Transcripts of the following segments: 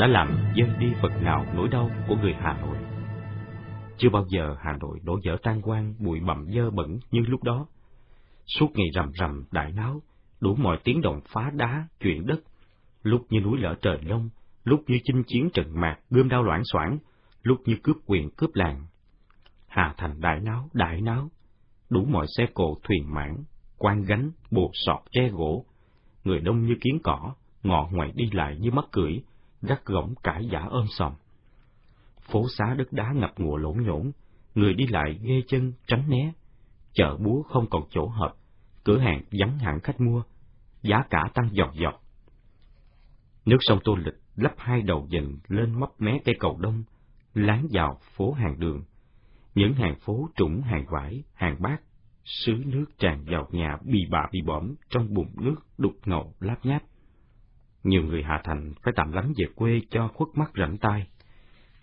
đã làm dâng đi phần nào nỗi đau của người Hà Nội. Chưa bao giờ Hà Nội đổ dở tan quang bụi bặm dơ bẩn như lúc đó. Suốt ngày rầm rầm đại náo, đủ mọi tiếng động phá đá, chuyển đất, lúc như núi lở trời lông, lúc như chinh chiến trận mạc, gươm đao loãng xoảng, lúc như cướp quyền cướp làng. Hà Thành đại náo, đại náo, đủ mọi xe cộ thuyền mãn, quan gánh, buộc sọt tre gỗ, người đông như kiến cỏ, ngọ ngoại đi lại như mắt cưỡi, gắt gỏng cãi giả ôm sòm. Phố xá đất đá ngập ngùa lỗn nhổn, người đi lại ghê chân, tránh né. Chợ búa không còn chỗ hợp, cửa hàng vắng hẳn khách mua, giá cả tăng dọc dọc. Nước sông Tô Lịch lấp hai đầu dần lên mấp mé cây cầu đông, láng vào phố hàng đường. Những hàng phố trũng hàng vải, hàng bát, sứ nước tràn vào nhà bì bà bì bõm trong bụng nước đục ngầu láp nháp. Nhiều người Hà Thành phải tạm lánh về quê cho khuất mắt rảnh tay.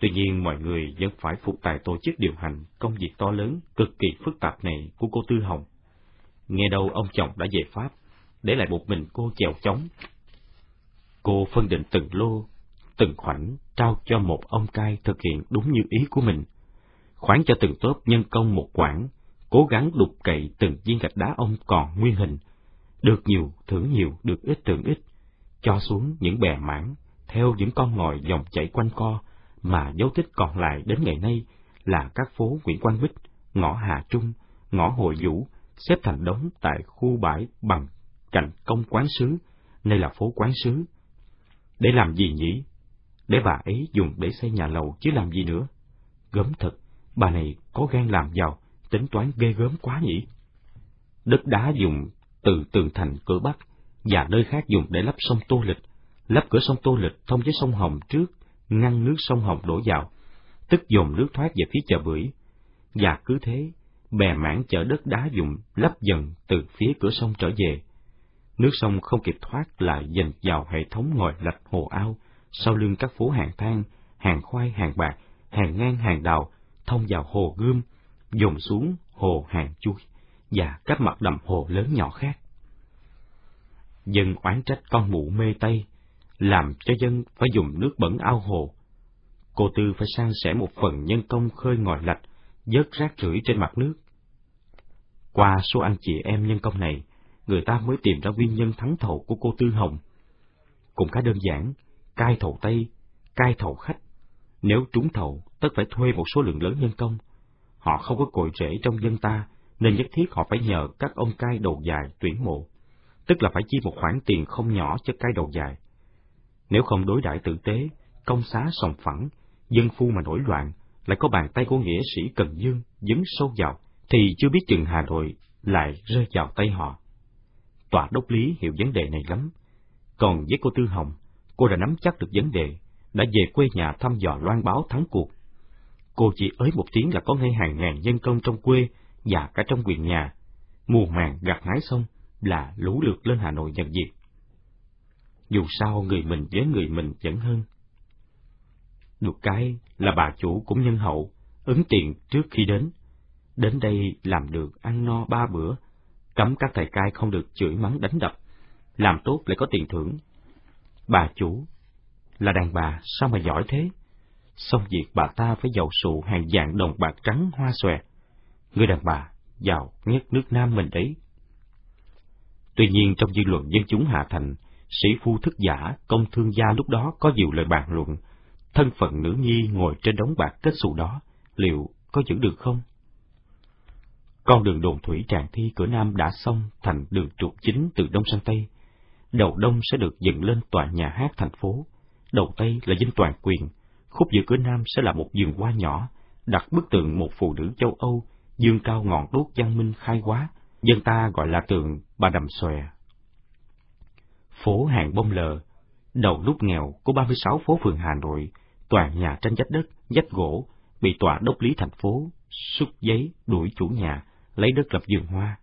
Tuy nhiên mọi người vẫn phải phục tài tổ chức điều hành công việc to lớn, cực kỳ phức tạp này của cô Tư Hồng. Nghe đâu ông chồng đã về Pháp, để lại một mình cô chèo chống. Cô phân định từng lô, từng khoảnh, trao cho một ông cai thực hiện đúng như ý của mình. khoản cho từng tốp nhân công một quảng, cố gắng đục cậy từng viên gạch đá ông còn nguyên hình. Được nhiều, thưởng nhiều, được ít thưởng ít, cho xuống những bè mảng, theo những con ngòi dòng chảy quanh co, mà dấu tích còn lại đến ngày nay là các phố Nguyễn Quang Bích, ngõ Hà Trung, ngõ Hội Vũ, xếp thành đống tại khu bãi bằng cạnh công quán sứ, nay là phố quán sứ. Để làm gì nhỉ? Để bà ấy dùng để xây nhà lầu chứ làm gì nữa? Gớm thật, bà này có gan làm giàu, tính toán ghê gớm quá nhỉ? Đất đá dùng từ tường thành cửa Bắc và nơi khác dùng để lắp sông Tô Lịch, lắp cửa sông Tô Lịch thông với sông Hồng trước, ngăn nước sông Hồng đổ vào, tức dồn nước thoát về phía chợ bưởi. Và cứ thế, bè mảng chở đất đá dùng lấp dần từ phía cửa sông trở về. Nước sông không kịp thoát lại dành vào hệ thống ngòi lạch hồ ao, sau lưng các phố hàng than, hàng khoai, hàng bạc, hàng ngang, hàng đào, thông vào hồ gươm, dồn xuống hồ hàng chui và các mặt đầm hồ lớn nhỏ khác. Dân oán trách con mụ mê tây, làm cho dân phải dùng nước bẩn ao hồ. Cô Tư phải sang sẻ một phần nhân công khơi ngòi lạch, dớt rác rưởi trên mặt nước. Qua số anh chị em nhân công này, người ta mới tìm ra nguyên nhân thắng thầu của cô Tư Hồng. Cũng khá đơn giản, cai thầu Tây, cai thầu khách. Nếu trúng thầu, tất phải thuê một số lượng lớn nhân công. Họ không có cội rễ trong dân ta, nên nhất thiết họ phải nhờ các ông cai đầu dài tuyển mộ, tức là phải chi một khoản tiền không nhỏ cho cai đầu dài. Nếu không đối đãi tử tế, công xá sòng phẳng, dân phu mà nổi loạn, lại có bàn tay của nghĩa sĩ Cần Dương dấn sâu vào, thì chưa biết chừng Hà Nội lại rơi vào tay họ. Tòa đốc lý hiểu vấn đề này lắm. Còn với cô Tư Hồng, cô đã nắm chắc được vấn đề, đã về quê nhà thăm dò loan báo thắng cuộc. Cô chỉ ới một tiếng là có ngay hàng ngàn nhân công trong quê và cả trong quyền nhà. Mùa màng gặt hái xong là lũ lượt lên Hà Nội nhận việc. Dù sao người mình với người mình vẫn hơn. Được cái là bà chủ cũng nhân hậu, ứng tiền trước khi đến. Đến đây làm được ăn no ba bữa, cấm các thầy cai không được chửi mắng đánh đập, làm tốt lại có tiền thưởng. Bà chủ là đàn bà sao mà giỏi thế? Xong việc bà ta phải giàu sụ hàng dạng đồng bạc trắng hoa xòe. Người đàn bà giàu nhất nước Nam mình đấy. Tuy nhiên trong dư luận dân chúng Hạ Thành, sĩ phu thức giả, công thương gia lúc đó có nhiều lời bàn luận, thân phận nữ nhi ngồi trên đống bạc kết xù đó, liệu có giữ được không? Con đường đồn thủy tràng thi cửa Nam đã xong thành đường trục chính từ Đông sang Tây. Đầu Đông sẽ được dựng lên tòa nhà hát thành phố, đầu Tây là dinh toàn quyền, khúc giữa cửa Nam sẽ là một vườn hoa nhỏ, đặt bức tượng một phụ nữ châu Âu, dương cao ngọn đuốc văn minh khai hóa, dân ta gọi là tượng bà đầm xòe. Phố hàng bông lờ, đầu nút nghèo của 36 phố phường Hà Nội, toàn nhà tranh dách đất, dách gỗ, bị tòa đốc lý thành phố, xuất giấy đuổi chủ nhà, lấy đất lập vườn hoa.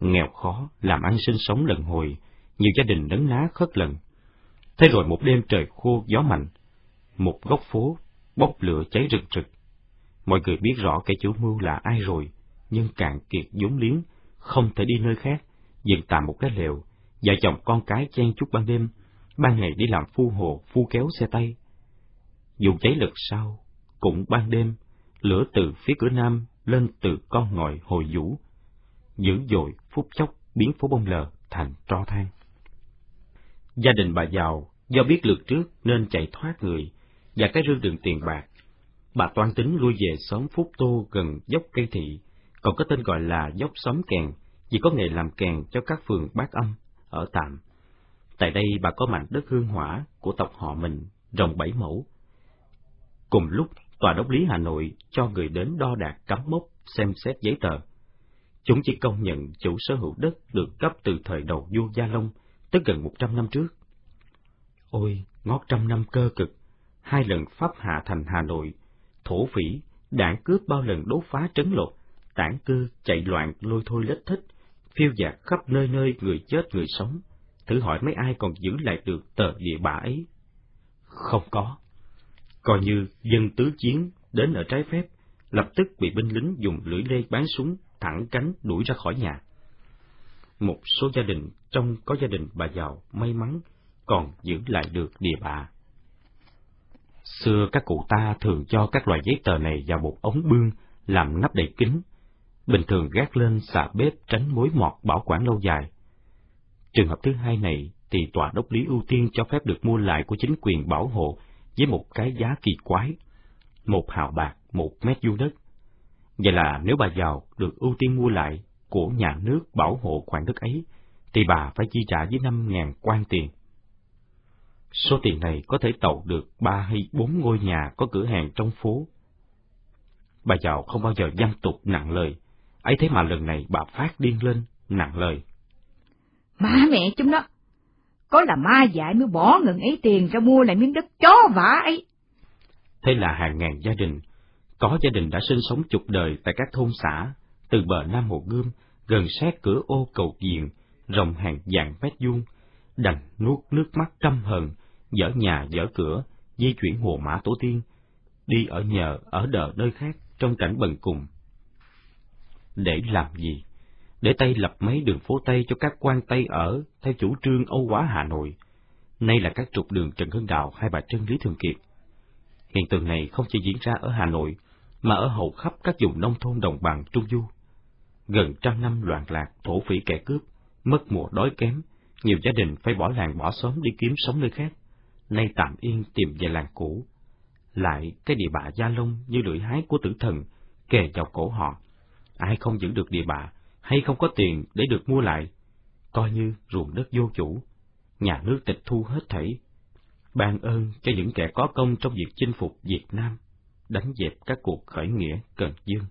Nghèo khó, làm ăn sinh sống lần hồi, nhiều gia đình nấn ná khất lần. Thế rồi một đêm trời khô gió mạnh, một góc phố bốc lửa cháy rực rực. Mọi người biết rõ kẻ chủ mưu là ai rồi, nhưng càng kiệt vốn liếng, không thể đi nơi khác, dựng tạm một cái lều, Vợ chồng con cái chen chúc ban đêm, ban ngày đi làm phu hồ, phu kéo xe tay. Dù cháy lực sau, cũng ban đêm, lửa từ phía cửa nam lên từ con ngòi hồi vũ, dữ dội phút chốc biến phố bông lờ thành tro than. Gia đình bà giàu do biết lượt trước nên chạy thoát người và cái rương đường tiền bạc. Bà toan tính lui về xóm Phúc Tô gần dốc cây thị, còn có tên gọi là dốc xóm kèn, vì có nghề làm kèn cho các phường bát âm, ở tạm. Tại đây bà có mảnh đất hương hỏa của tộc họ mình, rộng bảy mẫu. Cùng lúc, Tòa đốc lý Hà Nội cho người đến đo đạc cắm mốc, xem xét giấy tờ. Chúng chỉ công nhận chủ sở hữu đất được cấp từ thời đầu vua Gia Long, tức gần một trăm năm trước. Ôi, ngót trăm năm cơ cực, hai lần pháp hạ thành Hà Nội, thổ phỉ, đảng cướp bao lần đốt phá trấn lột, tản cư chạy loạn lôi thôi lết thích, phiêu dạt khắp nơi nơi người chết người sống. Thử hỏi mấy ai còn giữ lại được tờ địa bả ấy? Không có. Coi như dân tứ chiến đến ở trái phép, lập tức bị binh lính dùng lưỡi lê bán súng thẳng cánh đuổi ra khỏi nhà. Một số gia đình trong có gia đình bà giàu may mắn còn giữ lại được địa bạ. Xưa các cụ ta thường cho các loại giấy tờ này vào một ống bương làm nắp đầy kín, bình thường gác lên xà bếp tránh mối mọt bảo quản lâu dài. Trường hợp thứ hai này thì tòa đốc lý ưu tiên cho phép được mua lại của chính quyền bảo hộ với một cái giá kỳ quái, một hào bạc một mét vuông đất. Vậy là nếu bà giàu được ưu tiên mua lại của nhà nước bảo hộ khoản đất ấy, thì bà phải chi trả với năm ngàn quan tiền. Số tiền này có thể tậu được ba hay bốn ngôi nhà có cửa hàng trong phố. Bà giàu không bao giờ văn tục nặng lời, ấy thế mà lần này bà phát điên lên, nặng lời. Má mẹ chúng nó, có là ma dại mới bỏ ngừng ấy tiền ra mua lại miếng đất chó vả ấy. Thế là hàng ngàn gia đình, có gia đình đã sinh sống chục đời tại các thôn xã, từ bờ Nam Hồ Gươm, gần sát cửa ô cầu diện, rộng hàng vạn mét vuông, đành nuốt nước mắt căm hờn, dở nhà dở cửa, di chuyển hồ mã tổ tiên, đi ở nhờ ở đợ nơi khác trong cảnh bần cùng. Để làm gì? Để Tây lập mấy đường phố Tây cho các quan Tây ở theo chủ trương Âu Hóa Hà Nội. Nay là các trục đường Trần Hưng Đạo hay Bà Trân Lý Thường Kiệt. Hiện tượng này không chỉ diễn ra ở Hà Nội, mà ở hầu khắp các vùng nông thôn đồng bằng Trung Du. Gần trăm năm loạn lạc, thổ phỉ kẻ cướp, mất mùa đói kém, nhiều gia đình phải bỏ làng bỏ xóm đi kiếm sống nơi khác, nay tạm yên tìm về làng cũ. Lại cái địa bạ gia long như lưỡi hái của tử thần kề vào cổ họ. Ai không giữ được địa bạ hay không có tiền để được mua lại, coi như ruộng đất vô chủ, nhà nước tịch thu hết thảy. Ban ơn cho những kẻ có công trong việc chinh phục Việt Nam, đánh dẹp các cuộc khởi nghĩa Cần Dương.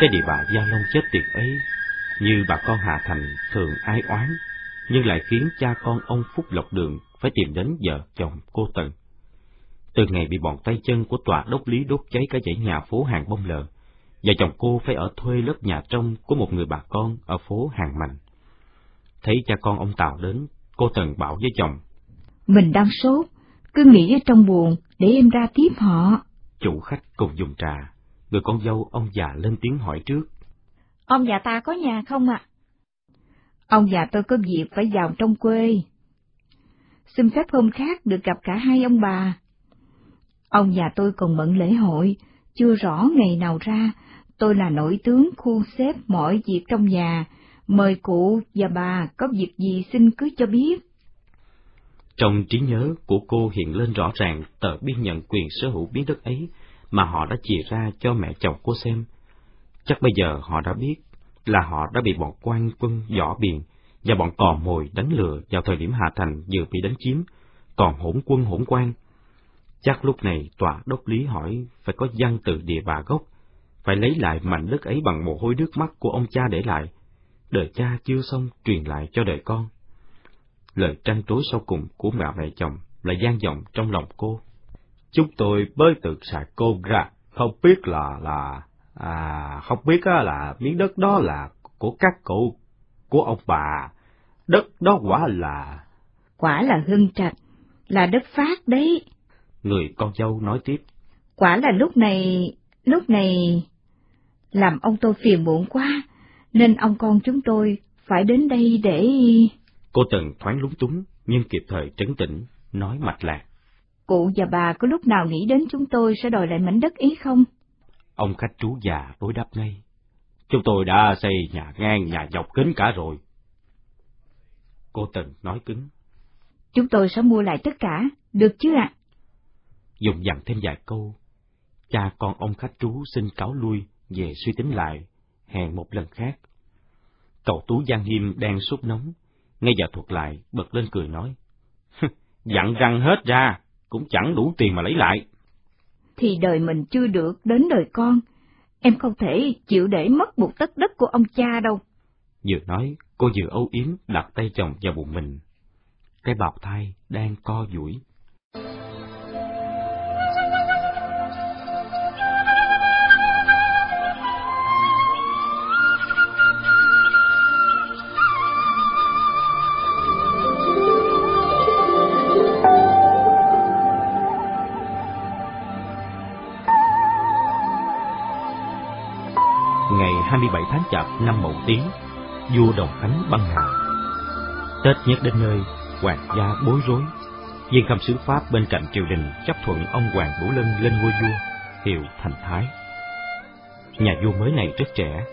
Cái địa bà Gia Long chết tiệt ấy, như bà con Hà Thành thường ai oán, nhưng lại khiến cha con ông Phúc Lộc Đường phải tìm đến vợ chồng cô Tần. Từ ngày bị bọn tay chân của tòa đốc lý đốt cháy cả dãy nhà phố hàng bông lờ, vợ chồng cô phải ở thuê lớp nhà trong của một người bà con ở phố Hàng Mạnh. Thấy cha con ông Tào đến, cô Tần bảo với chồng. Mình đang sốt, cứ nghĩ ở trong buồn để em ra tiếp họ. Chủ khách cùng dùng trà, người con dâu ông già lên tiếng hỏi trước. Ông già ta có nhà không ạ? Ông già tôi có việc phải vào trong quê. Xin phép hôm khác được gặp cả hai ông bà. Ông già tôi còn bận lễ hội, chưa rõ ngày nào ra, tôi là nội tướng khu xếp mọi việc trong nhà, mời cụ và bà có việc gì xin cứ cho biết. Trong trí nhớ của cô hiện lên rõ ràng tờ biên nhận quyền sở hữu miếng đất ấy mà họ đã chìa ra cho mẹ chồng cô xem. Chắc bây giờ họ đã biết là họ đã bị bọn quan quân võ biển và bọn cò mồi đánh lừa vào thời điểm Hà Thành vừa bị đánh chiếm, còn hỗn quân hỗn quan. Chắc lúc này tòa đốc lý hỏi phải có văn từ địa bà gốc, phải lấy lại mảnh đất ấy bằng mồ hôi nước mắt của ông cha để lại. Đời cha chưa xong truyền lại cho đời con. Lời tranh trối sau cùng của mẹ mẹ chồng là gian vọng trong lòng cô. Chúng tôi bơi tự xả cô ra không biết là là à không biết á là miếng đất đó là của các cụ của ông bà. Đất đó quả là quả là hưng trạch là đất phát đấy. Người con dâu nói tiếp. Quả là lúc này lúc này làm ông tôi phiền muộn quá nên ông con chúng tôi phải đến đây để cô tần thoáng lúng túng nhưng kịp thời trấn tĩnh nói mạch lạc cụ và bà có lúc nào nghĩ đến chúng tôi sẽ đòi lại mảnh đất ấy không? Ông khách trú già đối đáp ngay. Chúng tôi đã xây nhà ngang nhà dọc kính cả rồi. Cô tần nói cứng. Chúng tôi sẽ mua lại tất cả được chứ ạ? Dùng dặn thêm vài câu cha con ông khách trú xin cáo lui về suy tính lại hẹn một lần khác. Cậu tú giang hiêm đang sốt nóng nghe giờ thuật lại bật lên cười nói dặn răng hết ra cũng chẳng đủ tiền mà lấy lại. Thì đời mình chưa được đến đời con em không thể chịu để mất một tất đất của ông cha đâu. Vừa nói cô vừa âu yếm đặt tay chồng vào bụng mình. Cái bào thai đang co duỗi 27 tháng Chạp năm Mậu Tý, vua Đồng Khánh băng hà. Tết nhất đến nơi, hoàng gia bối rối. Viên khâm sứ Pháp bên cạnh triều đình chấp thuận ông Hoàng Vũ Lân lên ngôi vua, hiệu thành Thái. Nhà vua mới này rất trẻ,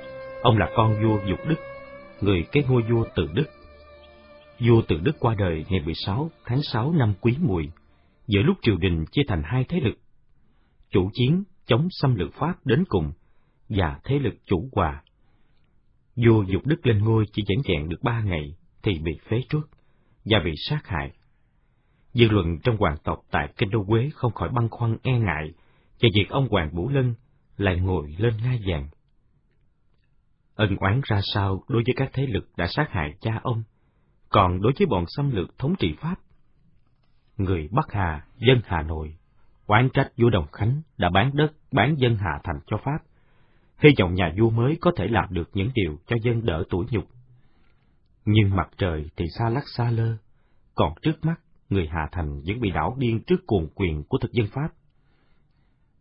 ông là con vua Dục Đức, người kế ngôi vua Từ Đức. Vua Từ Đức qua đời ngày 16 tháng 6 năm Quý Mùi, giữa lúc triều đình chia thành hai thế lực. Chủ chiến chống xâm lược Pháp đến cùng và thế lực chủ hòa. Vua Dục Đức lên ngôi chỉ vẻn vẹn được ba ngày thì bị phế truất và bị sát hại. Dư luận trong hoàng tộc tại Kinh Đô Quế không khỏi băn khoăn e ngại về việc ông Hoàng Vũ Lân lại ngồi lên ngai vàng. Ân oán ra sao đối với các thế lực đã sát hại cha ông, còn đối với bọn xâm lược thống trị Pháp? Người Bắc Hà, dân Hà Nội, oán trách vua Đồng Khánh đã bán đất, bán dân Hà Thành cho Pháp, hy vọng nhà vua mới có thể làm được những điều cho dân đỡ tủi nhục. Nhưng mặt trời thì xa lắc xa lơ, còn trước mắt người Hà Thành vẫn bị đảo điên trước cuồng quyền của thực dân Pháp.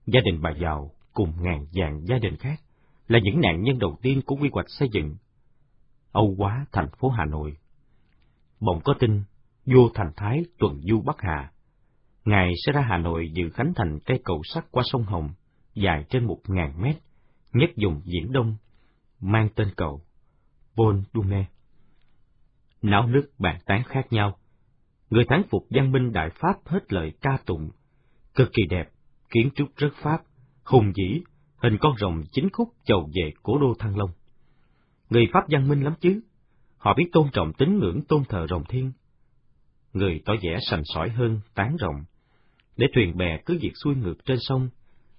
Gia đình bà giàu cùng ngàn vàng gia đình khác là những nạn nhân đầu tiên của quy hoạch xây dựng. Âu quá thành phố Hà Nội. Bỗng có tin, vua Thành Thái tuần du Bắc Hà. Ngài sẽ ra Hà Nội dự khánh thành cây cầu sắt qua sông Hồng, dài trên một ngàn mét, nhất dùng Diễn Đông, mang tên cầu Paul Dume. Náo nước bàn tán khác nhau, người thắng phục văn minh Đại Pháp hết lời ca tụng, cực kỳ đẹp, kiến trúc rất Pháp, hùng dĩ, hình con rồng chính khúc chầu về cố đô Thăng Long. Người Pháp văn minh lắm chứ, họ biết tôn trọng tín ngưỡng tôn thờ rồng thiên. Người tỏ vẻ sành sỏi hơn tán rồng, để thuyền bè cứ việc xuôi ngược trên sông,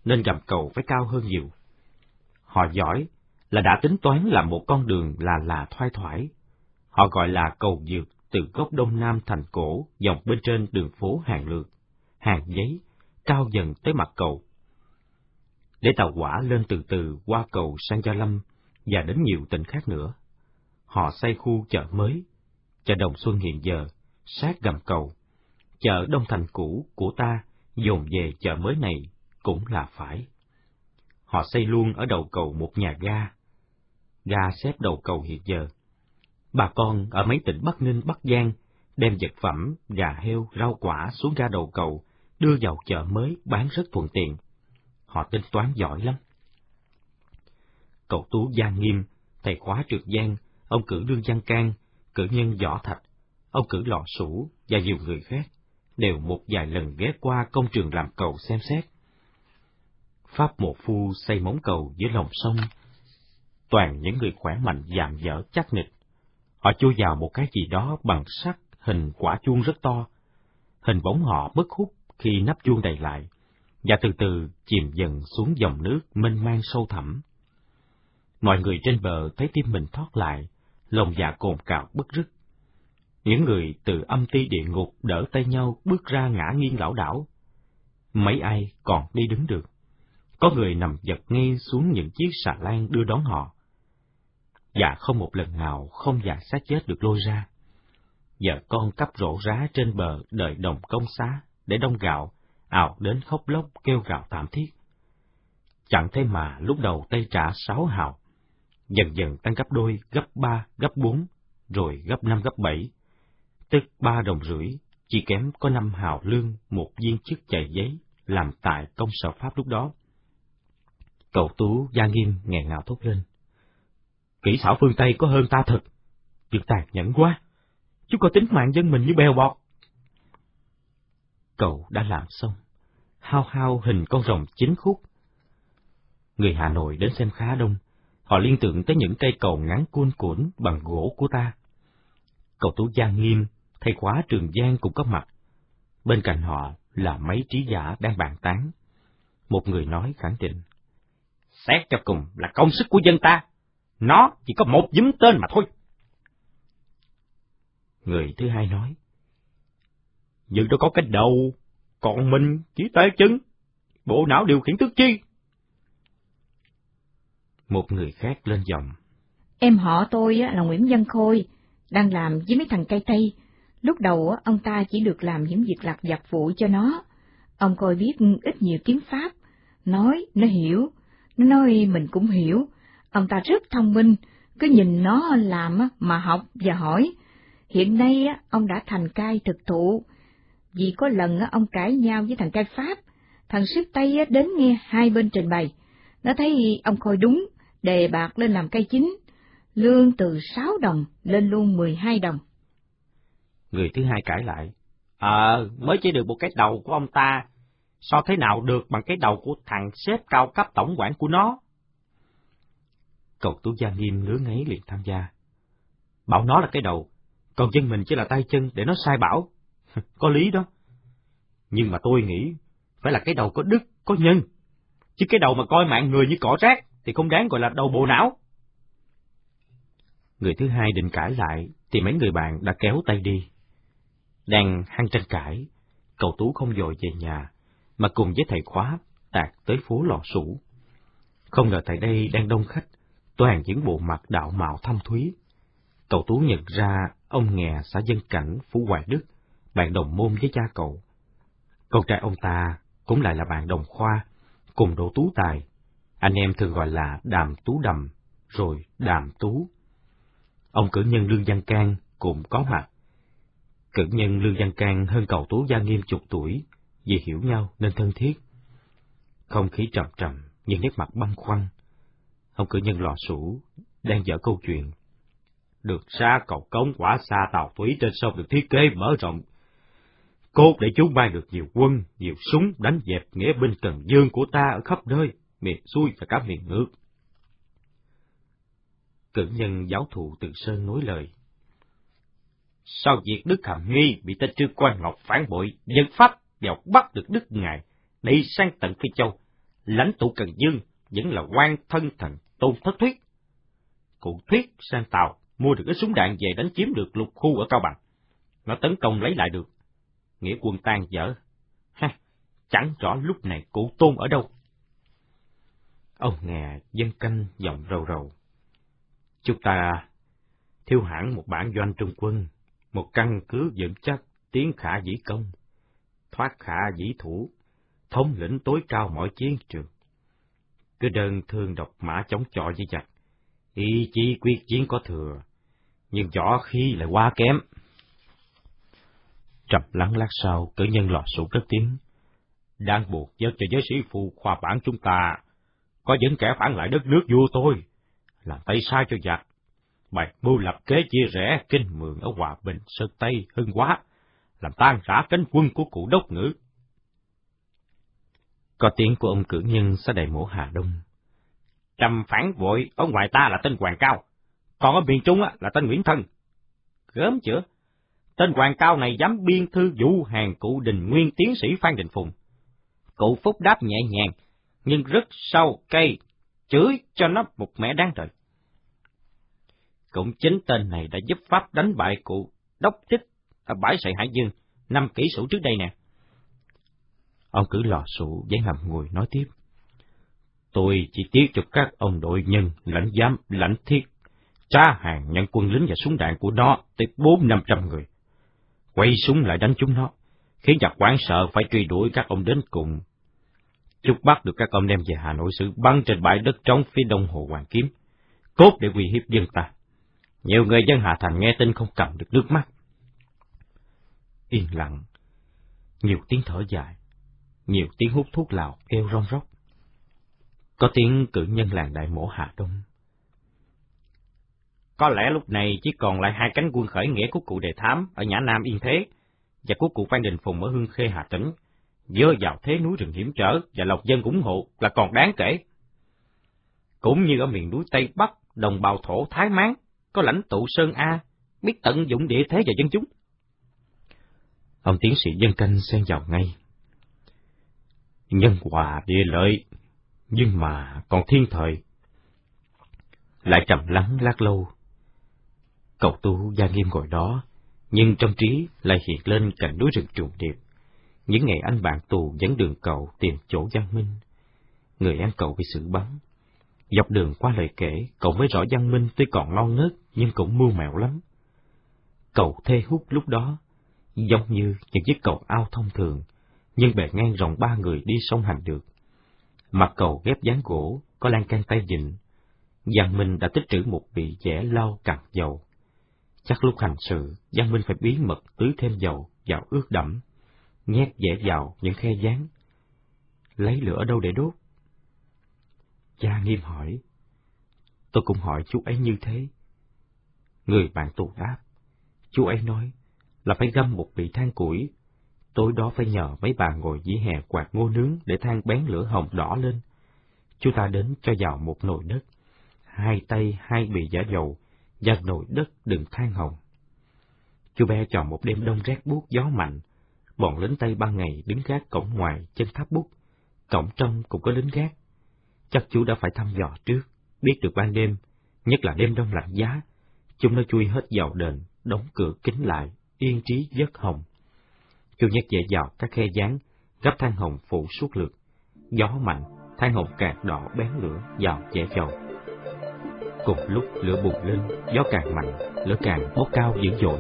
nên gầm cầu phải cao hơn nhiều. Họ giỏi là đã tính toán làm một con đường là là thoai thoải. Họ gọi là cầu dược từ góc đông nam thành cổ dọc bên trên đường phố hàng lược, hàng giấy, cao dần tới mặt cầu. Để tàu hỏa lên từ từ qua cầu sang Gia Lâm và đến nhiều tỉnh khác nữa. Họ xây khu chợ mới, chợ Đồng Xuân hiện giờ, sát gầm cầu. Chợ Đông Thành cũ của ta dồn về chợ mới này cũng là phải. Họ xây luôn ở đầu cầu một nhà ga. Ga xếp đầu cầu hiện giờ. Bà con ở mấy tỉnh Bắc Ninh, Bắc Giang đem vật phẩm, gà heo, rau quả xuống ga đầu cầu, đưa vào chợ mới bán rất thuận tiện. Họ tính toán giỏi lắm. Cậu Tú Giang Nghiêm, thầy khóa trượt giang, ông cử Lương Văn Can, cử nhân Võ Thạch, ông cử Lọ Sủ và nhiều người khác, đều một vài lần ghé qua công trường làm cầu xem xét. Pháp một phu xây móng cầu dưới lòng sông, toàn những người khỏe mạnh dạn dở chắc nịch. Họ chui vào một cái gì đó bằng sắt, hình quả chuông rất to. Hình bóng họ mất hút khi nắp chuông đầy lại, và từ từ chìm dần xuống dòng nước mênh mang sâu thẳm. Mọi người trên bờ thấy tim mình thoát lại, lòng dạ cồn cào bức rứt. Những người từ âm ti địa ngục đỡ tay nhau bước ra ngã nghiêng lão đảo. Mấy ai còn đi đứng được có người nằm giật ngay xuống những chiếc xà lan đưa đón họ. Và không một lần nào không già xác chết được lôi ra. Vợ con cắp rổ rá trên bờ đợi đồng công xá để đông gạo, ảo đến khóc lóc kêu gạo thảm thiết. Chẳng thế mà lúc đầu tay trả sáu hào, dần dần tăng gấp đôi, gấp ba, gấp bốn, rồi gấp năm gấp bảy, tức ba đồng rưỡi, chỉ kém có năm hào lương một viên chức chạy giấy làm tại công sở Pháp lúc đó. Cậu Tú gia nghiêm nghẹn ngào thốt lên. Kỹ xảo phương Tây có hơn ta thật, việc tàn nhẫn quá, chúng có tính mạng dân mình như bèo bọt. Cậu đã làm xong, hao hao hình con rồng chín khúc. Người Hà Nội đến xem khá đông, họ liên tưởng tới những cây cầu ngắn cuôn cuộn bằng gỗ của ta. Cậu Tú gia nghiêm, thầy khóa Trường Giang cũng có mặt. Bên cạnh họ là mấy trí giả đang bàn tán. Một người nói khẳng định. Xét cho cùng là công sức của dân ta, nó chỉ có một dúm tên mà thôi. Người thứ hai nói. Nhưng đâu có cái đầu, còn mình chỉ tay chân, bộ não điều khiển tước chi. Một người khác lên giọng. Em họ tôi là Nguyễn Văn Khôi, đang làm với mấy thằng cây tây. Lúc đầu ông ta chỉ được làm những việc lặt vặt vụ cho nó. Ông coi biết ít nhiều tiếng Pháp, nói, nó hiểu, nó nói mình cũng hiểu. Ông ta rất thông minh, cứ nhìn nó làm mà học và hỏi. Hiện nay ông đã thành cai thực thụ, vì có lần ông cãi nhau với thằng cai Pháp, thằng ship Tây đến nghe hai bên trình bày. Nó thấy ông Khôi đúng, đề bạc lên làm cây chính, lương từ sáu đồng lên luôn mười hai đồng. Người thứ hai cãi lại, Ờ, mới chỉ được một cái đầu của ông ta, so thế nào được bằng cái đầu của thằng sếp cao cấp tổng quản của nó? Cậu Tú Gia Nghiêm ngứa ngáy liền tham gia. Bảo nó là cái đầu, còn dân mình chỉ là tay chân để nó sai bảo. có lý đó. Nhưng mà tôi nghĩ, phải là cái đầu có đức, có nhân. Chứ cái đầu mà coi mạng người như cỏ rác thì không đáng gọi là đầu bộ não. Người thứ hai định cãi lại, thì mấy người bạn đã kéo tay đi. Đang hăng tranh cãi, cậu Tú không dội về nhà, mà cùng với thầy khóa tạt tới phố lò sủ. Không ngờ tại đây đang đông khách, toàn những bộ mặt đạo mạo thâm thúy. Cậu Tú nhận ra ông nghè xã dân cảnh Phú Hoài Đức, bạn đồng môn với cha cậu. Con trai ông ta cũng lại là bạn đồng khoa, cùng độ tú tài. Anh em thường gọi là đàm tú đầm, rồi đàm tú. Ông cử nhân Lương Văn Can cũng có mặt. Cử nhân Lương Văn Can hơn cậu Tú Gia Nghiêm chục tuổi, vì hiểu nhau nên thân thiết. Không khí trầm trầm, nhưng nét mặt băng khoăn. Ông cử nhân lò sủ, đang dở câu chuyện. Được xa cầu cống quả xa tàu thủy trên sông được thiết kế mở rộng. Cốt để chúng mang được nhiều quân, nhiều súng đánh dẹp nghĩa binh Cần Dương của ta ở khắp nơi, miền xuôi và cả miền nước. Cử nhân giáo thụ Từ Sơn nói lời. Sau việc Đức Hàm Nghi bị tên Trư Quan Ngọc phản bội, dân Pháp đều bắt được Đức Ngài, đi sang tận Phi Châu, lãnh tụ Cần Dương vẫn là quan thân thần Tôn Thất Thuyết. Cụ Thuyết sang Tàu mua được cái súng đạn về đánh chiếm được lục khu ở Cao Bằng. Nó tấn công lấy lại được. Nghĩa quân tan dở. Ha, chẳng rõ lúc này cụ Tôn ở đâu. Ông nghe dân canh giọng rầu rầu. Chúng ta thiêu hẳn một bản doanh trung quân, một căn cứ vững chắc, tiến khả dĩ công, thoát khả dĩ thủ, thống lĩnh tối cao mọi chiến trường. Cứ đơn thương độc mã chống chọi với giặc, ý chí quyết chiến có thừa, nhưng võ khí lại quá kém. Trầm lắng lát sau, cử nhân lò sụ cất tiếng. Đang buộc giao cho giới sĩ phu khoa bản chúng ta, có những kẻ phản lại đất nước vua tôi, làm tay sai cho giặc. Bày mưu lập kế chia rẽ kinh mường ở Hòa Bình, Sơn Tây, Hưng Hóa, làm tan rã cánh quân của cụ đốc ngữ. Có tiếng của ông cử nhân xã đầy mổ Hà Đông. Trầm phản vội, ở ngoài ta là tên Hoàng Cao, còn ở miền Trung là tên Nguyễn Thân. Gớm chưa? Tên Hoàng Cao này dám biên thư vũ hàng cụ đình nguyên tiến sĩ Phan Đình Phùng. Cụ Phúc đáp nhẹ nhàng, nhưng rất sâu cây, chửi cho nó một mẹ đáng trời. Cũng chính tên này đã giúp Pháp đánh bại cụ Đốc Tích ở bãi sậy Hải Dương năm kỷ sử trước đây nè. Ông cứ lò sụ với nằm ngồi nói tiếp. Tôi chỉ tiếc cho các ông đội nhân, lãnh giám, lãnh thiết, tra hàng nhận quân lính và súng đạn của nó tới bốn năm trăm người. Quay súng lại đánh chúng nó, khiến giặc quán sợ phải truy đuổi các ông đến cùng. Chúc bắt được các ông đem về Hà Nội xử bắn trên bãi đất trống phía đông hồ Hoàng Kiếm, cốt để uy hiếp dân ta. Nhiều người dân Hà Thành nghe tin không cầm được nước mắt. Yên lặng, nhiều tiếng thở dài, nhiều tiếng hút thuốc lào kêu rong róc. Có tiếng cử nhân làng đại mổ Hà Đông. Có lẽ lúc này chỉ còn lại hai cánh quân khởi nghĩa của cụ Đề Thám ở Nhã Nam Yên Thế và của cụ Phan Đình Phùng ở Hương Khê Hà Tĩnh, dơ vào thế núi rừng hiểm trở và lộc dân ủng hộ là còn đáng kể. Cũng như ở miền núi Tây Bắc, đồng bào thổ Thái Mán, có lãnh tụ Sơn A, biết tận dụng địa thế và dân chúng. Ông tiến sĩ dân canh xen vào ngay. Nhân hòa địa lợi, nhưng mà còn thiên thời. Lại trầm lắng lát lâu. Cậu tu gia nghiêm ngồi đó, nhưng trong trí lại hiện lên cảnh núi rừng trùng điệp. Những ngày anh bạn tù dẫn đường cậu tìm chỗ Giang Minh. Người em cậu bị xử bắn. Dọc đường qua lời kể, cậu mới rõ Giang Minh tuy còn non nớt, nhưng cũng mưu mẹo lắm. Cậu thê hút lúc đó, giống như những chiếc cầu ao thông thường, nhưng bề ngang rộng ba người đi song hành được. Mặt cầu ghép dáng gỗ, có lan can tay dịnh. Giang Minh đã tích trữ một vị dẻ lau cặn dầu. Chắc lúc hành sự, Giang Minh phải bí mật tưới thêm dầu vào ướt đẫm, nhét dẻ vào những khe dáng. Lấy lửa đâu để đốt? Cha nghiêm hỏi. Tôi cũng hỏi chú ấy như thế. Người bạn tù đáp. Chú ấy nói là phải găm một bị than củi. Tối đó phải nhờ mấy bà ngồi dưới hè quạt ngô nướng để than bén lửa hồng đỏ lên. Chú ta đến cho vào một nồi đất. Hai tay hai bị giả dầu, và nồi đất đừng than hồng. Chú bé chọn một đêm đông rét buốt gió mạnh. Bọn lính Tây ban ngày đứng gác cổng ngoài chân tháp bút. Cổng trong cũng có lính gác. Chắc chú đã phải thăm dò trước, biết được ban đêm, nhất là đêm đông lạnh giá, chúng nó chui hết vào đền, đóng cửa kín lại, yên trí giấc hồng. Chu Nhất dễ vào các khe gián, gấp than hồng phủ suốt lượt. Gió mạnh, than hồng càng đỏ bén lửa vào dễ dầu. Cùng lúc lửa bùng lên, gió càng mạnh, lửa càng bốc cao dữ dội.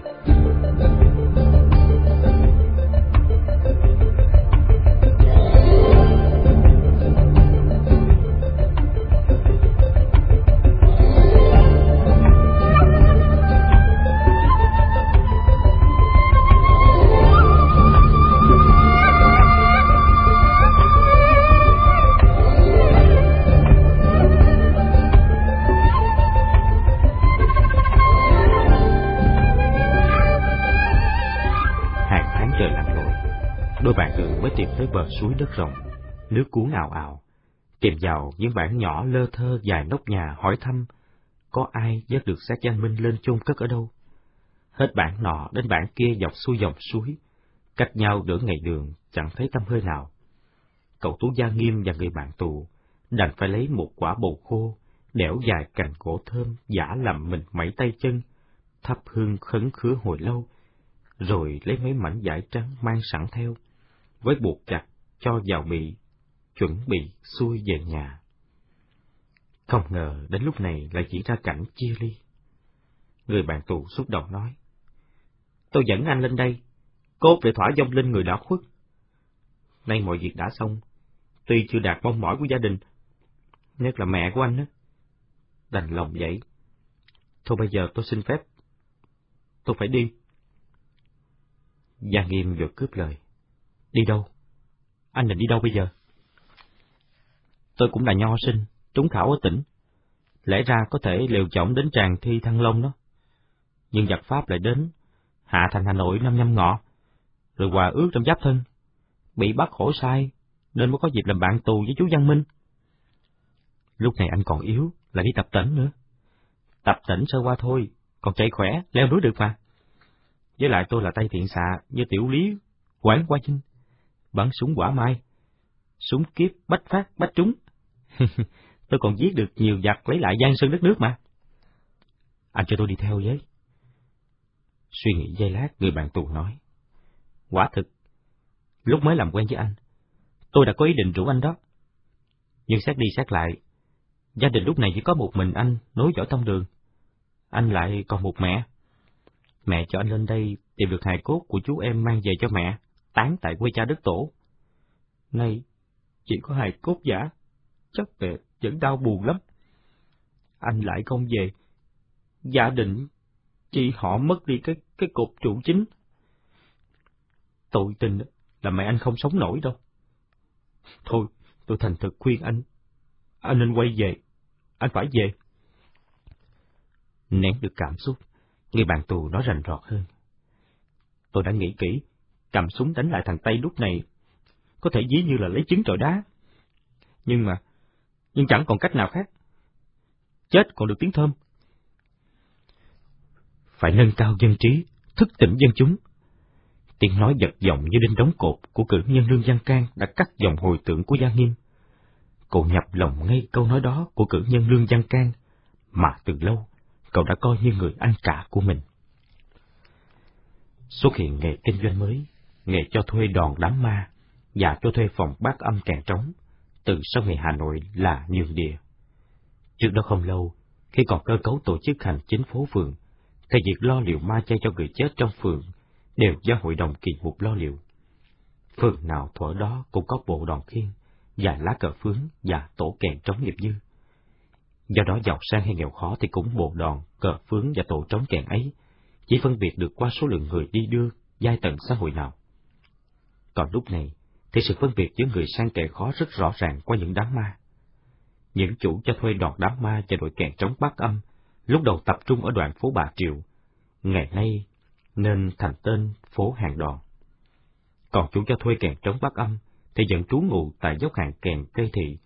Bờ suối đất rộng, nước cuốn ào ào. Tìm vào những bản nhỏ lơ thơ dài nóc nhà hỏi thăm, có ai dắt được xác Giang Minh lên chôn cất ở đâu? Hết bản nọ đến bản kia dọc xuôi dòng suối, cách nhau nửa ngày đường, chẳng thấy tâm hơi nào. Cậu Tú Gia Nghiêm và người bạn tù đành phải lấy một quả bầu khô, đẽo dài cành gỗ thơm, giả làm mình mẩy tay chân, thắp hương khấn khứa hồi lâu, rồi lấy mấy mảnh vải trắng mang sẵn theo, với buộc chặt cho vào bị, chuẩn bị xuôi về nhà. Không ngờ đến lúc này lại diễn ra cảnh chia ly. Người bạn tù xúc động nói, Tôi dẫn anh lên đây, cốt để thỏa dông linh người đã khuất. Nay mọi việc đã xong, tuy chưa đạt mong mỏi của gia đình, nhất là mẹ của anh á, đành lòng vậy. Thôi bây giờ tôi xin phép, tôi phải đi. Gia Nghiêm vừa cướp lời. Đi đâu? Anh định đi đâu bây giờ? Tôi cũng là nho sinh, trúng khảo ở tỉnh. Lẽ ra có thể liều chỏng đến tràng thi Thăng Long đó. Nhưng giặc Pháp lại đến, hạ thành Hà Nội năm nhâm ngọ, rồi hòa ước trong giáp thân. Bị bắt khổ sai, nên mới có dịp làm bạn tù với chú Văn Minh. Lúc này anh còn yếu, lại đi tập tỉnh nữa. Tập tỉnh sơ qua thôi, còn chạy khỏe, leo núi được mà. Với lại tôi là tay thiện xạ, như tiểu lý, quán qua chinh bắn súng quả mai. Súng kiếp bách phát bách trúng. tôi còn giết được nhiều giặc lấy lại gian sơn đất nước mà. Anh cho tôi đi theo với. Suy nghĩ giây lát, người bạn tù nói. Quả thực, lúc mới làm quen với anh, tôi đã có ý định rủ anh đó. Nhưng xét đi xét lại, gia đình lúc này chỉ có một mình anh nối dõi tông đường. Anh lại còn một mẹ. Mẹ cho anh lên đây tìm được hài cốt của chú em mang về cho mẹ, tán tại quê cha đất tổ. Nay, chỉ có hài cốt giả, chắc mẹ vẫn đau buồn lắm. Anh lại không về, gia đình chỉ họ mất đi cái cái cột trụ chính. Tội tình là mẹ anh không sống nổi đâu. Thôi, tôi thành thực khuyên anh, anh nên quay về, anh phải về. Nén được cảm xúc, người bạn tù nói rành rọt hơn. Tôi đã nghĩ kỹ, cầm súng đánh lại thằng Tây lúc này, có thể dí như là lấy trứng trọi đá. Nhưng mà, nhưng chẳng còn cách nào khác. Chết còn được tiếng thơm. Phải nâng cao dân trí, thức tỉnh dân chúng. Tiếng nói giật giọng như đinh đóng cột của cử nhân Lương Văn Can đã cắt dòng hồi tưởng của Gia Nghiêm. Cậu nhập lòng ngay câu nói đó của cử nhân Lương Văn Can, mà từ lâu cậu đã coi như người anh cả của mình. Xuất hiện nghề kinh doanh mới, nghề cho thuê đòn đám ma và cho thuê phòng bát âm kèn trống, từ sau ngày Hà Nội là nhường địa. Trước đó không lâu, khi còn cơ cấu tổ chức hành chính phố phường, thì việc lo liệu ma chay cho người chết trong phường đều do hội đồng kỳ mục lo liệu. Phường nào thuở đó cũng có bộ đòn khiên, và lá cờ phướng và tổ kèn trống nghiệp dư. Do đó giàu sang hay nghèo khó thì cũng bộ đòn, cờ phướng và tổ trống kèn ấy, chỉ phân biệt được qua số lượng người đi đưa, giai tầng xã hội nào. Còn lúc này, thì sự phân biệt giữa người sang kẻ khó rất rõ ràng qua những đám ma. Những chủ cho thuê đòn đám ma cho đội kèn trống bát âm, lúc đầu tập trung ở đoạn phố Bà Triệu, ngày nay nên thành tên phố Hàng Đòn. Còn chủ cho thuê kèn trống bát âm thì vẫn trú ngụ tại dốc hàng kèn cây thị,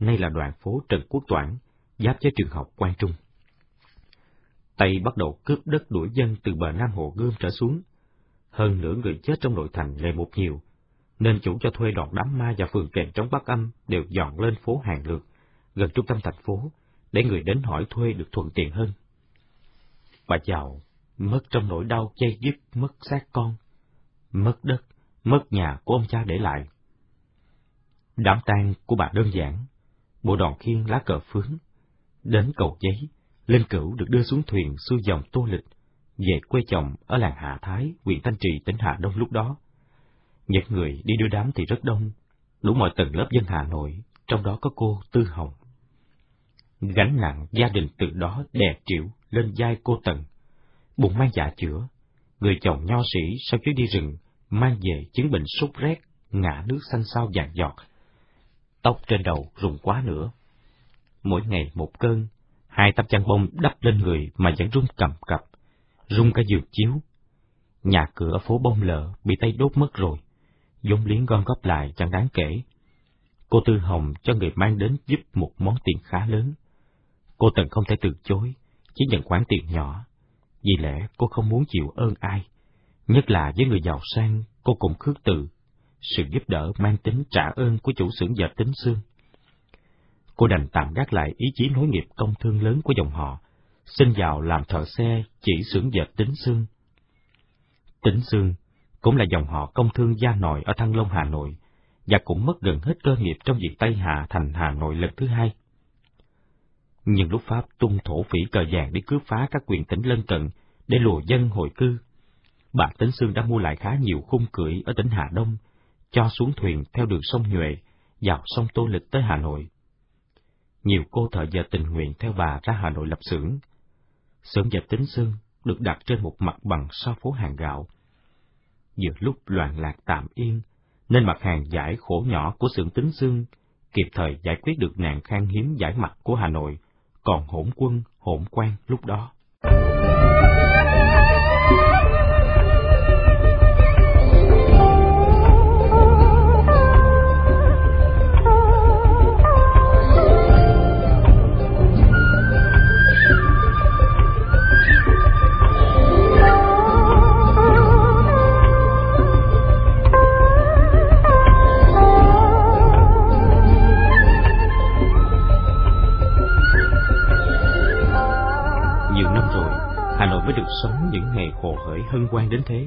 nay là đoạn phố Trần Quốc Toản, giáp với trường học Quang Trung. Tây bắt đầu cướp đất đuổi dân từ bờ Nam Hồ Gươm trở xuống. Hơn nữa người chết trong nội thành ngày một nhiều, nên chủ cho thuê đoàn đám ma và phường kèn trống Bắc Âm đều dọn lên phố Hàng Lược, gần trung tâm thành phố, để người đến hỏi thuê được thuận tiện hơn. Bà giàu mất trong nỗi đau chay dứt mất xác con, mất đất, mất nhà của ông cha để lại. Đám tang của bà đơn giản, bộ đòn khiên lá cờ phướng, đến cầu giấy, Linh Cửu được đưa xuống thuyền xuôi dòng Tô Lịch, về quê chồng ở làng Hạ Thái, huyện Thanh Trì, tỉnh Hà Đông lúc đó. Những người đi đưa đám thì rất đông, đủ mọi tầng lớp dân Hà Nội, trong đó có cô Tư Hồng. Gánh nặng gia đình từ đó đè triệu lên vai cô Tần, bụng mang dạ chữa, người chồng nho sĩ sau chuyến đi rừng mang về chứng bệnh sốt rét, ngã nước xanh xao vàng giọt, tóc trên đầu rụng quá nữa. Mỗi ngày một cơn, hai tấm chăn bông đắp lên người mà vẫn run cầm cập, run cả giường chiếu. Nhà cửa phố bông lợ bị tay đốt mất rồi, vốn liếng gom góp lại chẳng đáng kể. Cô Tư Hồng cho người mang đến giúp một món tiền khá lớn. Cô Tần không thể từ chối, chỉ nhận khoản tiền nhỏ, vì lẽ cô không muốn chịu ơn ai, nhất là với người giàu sang, cô cũng khước từ sự giúp đỡ mang tính trả ơn của chủ xưởng dệt tính xương. Cô đành tạm gác lại ý chí nối nghiệp công thương lớn của dòng họ, xin vào làm thợ xe chỉ xưởng dệt tính xương. Tính xương cũng là dòng họ công thương gia nội ở Thăng Long Hà Nội, và cũng mất gần hết cơ nghiệp trong việc Tây Hạ thành Hà Nội lần thứ hai. Nhưng lúc Pháp tung thổ phỉ cờ vàng để cướp phá các quyền tỉnh lân cận để lùa dân hồi cư, bà Tấn Sương đã mua lại khá nhiều khung cưỡi ở tỉnh Hà Đông cho xuống thuyền theo đường sông Nhuệ, dọc sông Tô Lịch tới Hà Nội. Nhiều cô thợ giờ tình nguyện theo bà ra Hà Nội lập xưởng. Xưởng dệt tính xương được đặt trên một mặt bằng sau phố hàng gạo. Giữa lúc loạn lạc tạm yên, nên mặt hàng giải khổ nhỏ của xưởng tính xương kịp thời giải quyết được nạn khan hiếm giải mặt của Hà Nội, còn hỗn quân, hỗn quan lúc đó. Sống những ngày hồ hởi hân hoan đến thế,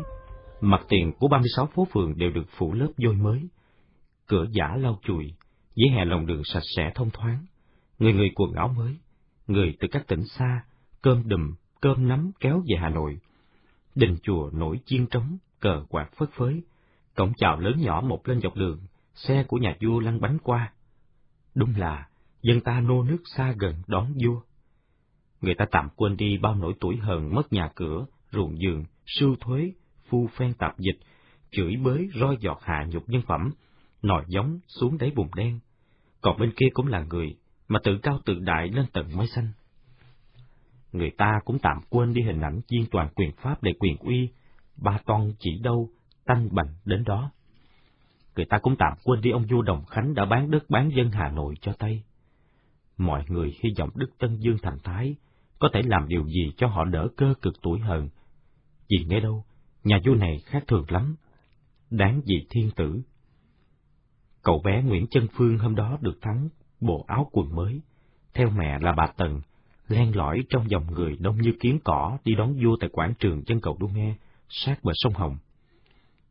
mặt tiền của 36 phố phường đều được phủ lớp vôi mới. Cửa giả lau chùi, Dưới hè lòng đường sạch sẽ thông thoáng, người người quần áo mới, người từ các tỉnh xa, cơm đùm, cơm nắm kéo về Hà Nội. Đình chùa nổi chiên trống, cờ quạt phất phới, cổng chào lớn nhỏ một lên dọc đường, xe của nhà vua lăn bánh qua. Đúng là, dân ta nô nước xa gần đón vua. Người ta tạm quên đi bao nỗi tuổi hờn mất nhà cửa, ruộng giường, sưu thuế, phu phen tạp dịch, chửi bới roi giọt hạ nhục nhân phẩm, nòi giống xuống đáy bùn đen. Còn bên kia cũng là người, mà tự cao tự đại lên tận mái xanh. Người ta cũng tạm quên đi hình ảnh viên toàn quyền pháp để quyền uy, ba con chỉ đâu, tanh bành đến đó. Người ta cũng tạm quên đi ông vua Đồng Khánh đã bán đất bán dân Hà Nội cho Tây. Mọi người hy vọng Đức Tân Dương Thành Thái có thể làm điều gì cho họ đỡ cơ cực tuổi hờn. Vì nghe đâu, nhà vua này khác thường lắm, đáng gì thiên tử. Cậu bé Nguyễn Chân Phương hôm đó được thắng bộ áo quần mới, theo mẹ là bà Tần, len lỏi trong dòng người đông như kiến cỏ đi đón vua tại quảng trường chân cầu Đu Nghe, sát bờ sông Hồng.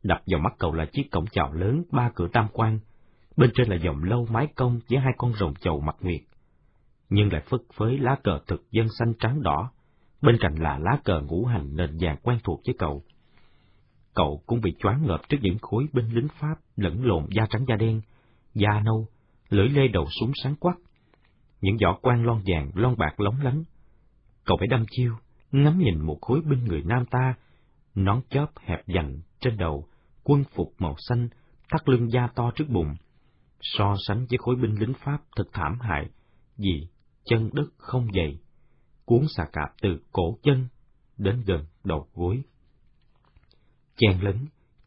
Đập vào mắt cậu là chiếc cổng chào lớn ba cửa tam quan, bên trên là dòng lâu mái cong với hai con rồng chầu mặt nguyệt. Nhưng lại phất phới lá cờ thực dân xanh trắng đỏ, bên cạnh là lá cờ ngũ hành nền vàng quen thuộc với cậu. Cậu cũng bị choáng ngợp trước những khối binh lính Pháp lẫn lộn da trắng da đen, da nâu, lưỡi lê đầu súng sáng quắc. Những vỏ quan lon vàng, lon bạc lóng lánh. Cậu phải đâm chiêu, ngắm nhìn một khối binh người Nam ta, nón chóp hẹp dành trên đầu, quân phục màu xanh, thắt lưng da to trước bụng. So sánh với khối binh lính Pháp thật thảm hại, vì chân đất không dày, cuốn xà cạp từ cổ chân đến gần đầu gối. Chen lấn,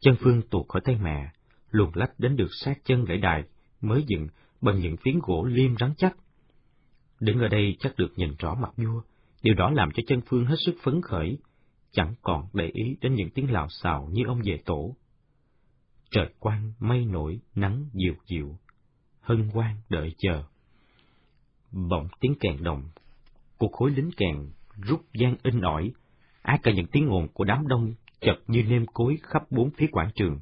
chân phương tuột khỏi tay mẹ, luồn lách đến được sát chân lễ đài, mới dựng bằng những phiến gỗ liêm rắn chắc. Đứng ở đây chắc được nhìn rõ mặt vua, điều đó làm cho chân phương hết sức phấn khởi, chẳng còn để ý đến những tiếng lào xào như ông về tổ. Trời quang, mây nổi, nắng dịu dịu, hân hoan đợi chờ. Bỗng tiếng kèn đồng, cuộc khối lính kèn rút gian in ỏi, ác cả những tiếng ồn của đám đông chật như nêm cối khắp bốn phía quảng trường.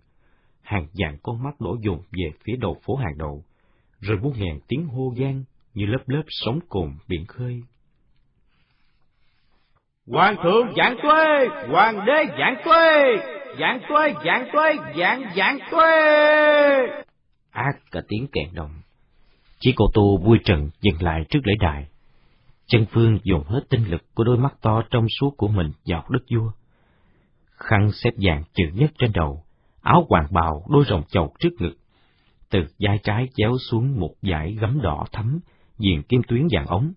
Hàng vạn con mắt đổ dồn về phía đầu phố hàng đầu, rồi muôn ngàn tiếng hô gian như lớp lớp sóng cồn biển khơi. Hoàng thượng giảng tuê, hoàng đế giảng tuê, giảng tuê, giảng tuê, giảng giảng tuê. Ác cả tiếng kèn đồng. Chỉ cô tu vui trần dừng lại trước lễ đài. Chân Phương dùng hết tinh lực của đôi mắt to trong suốt của mình vào đức vua khăn xếp vàng chữ nhất trên đầu, áo hoàng bào đôi rồng chầu trước ngực. Từ vai trái chéo xuống một dải gấm đỏ thấm, viền kim tuyến vàng ống.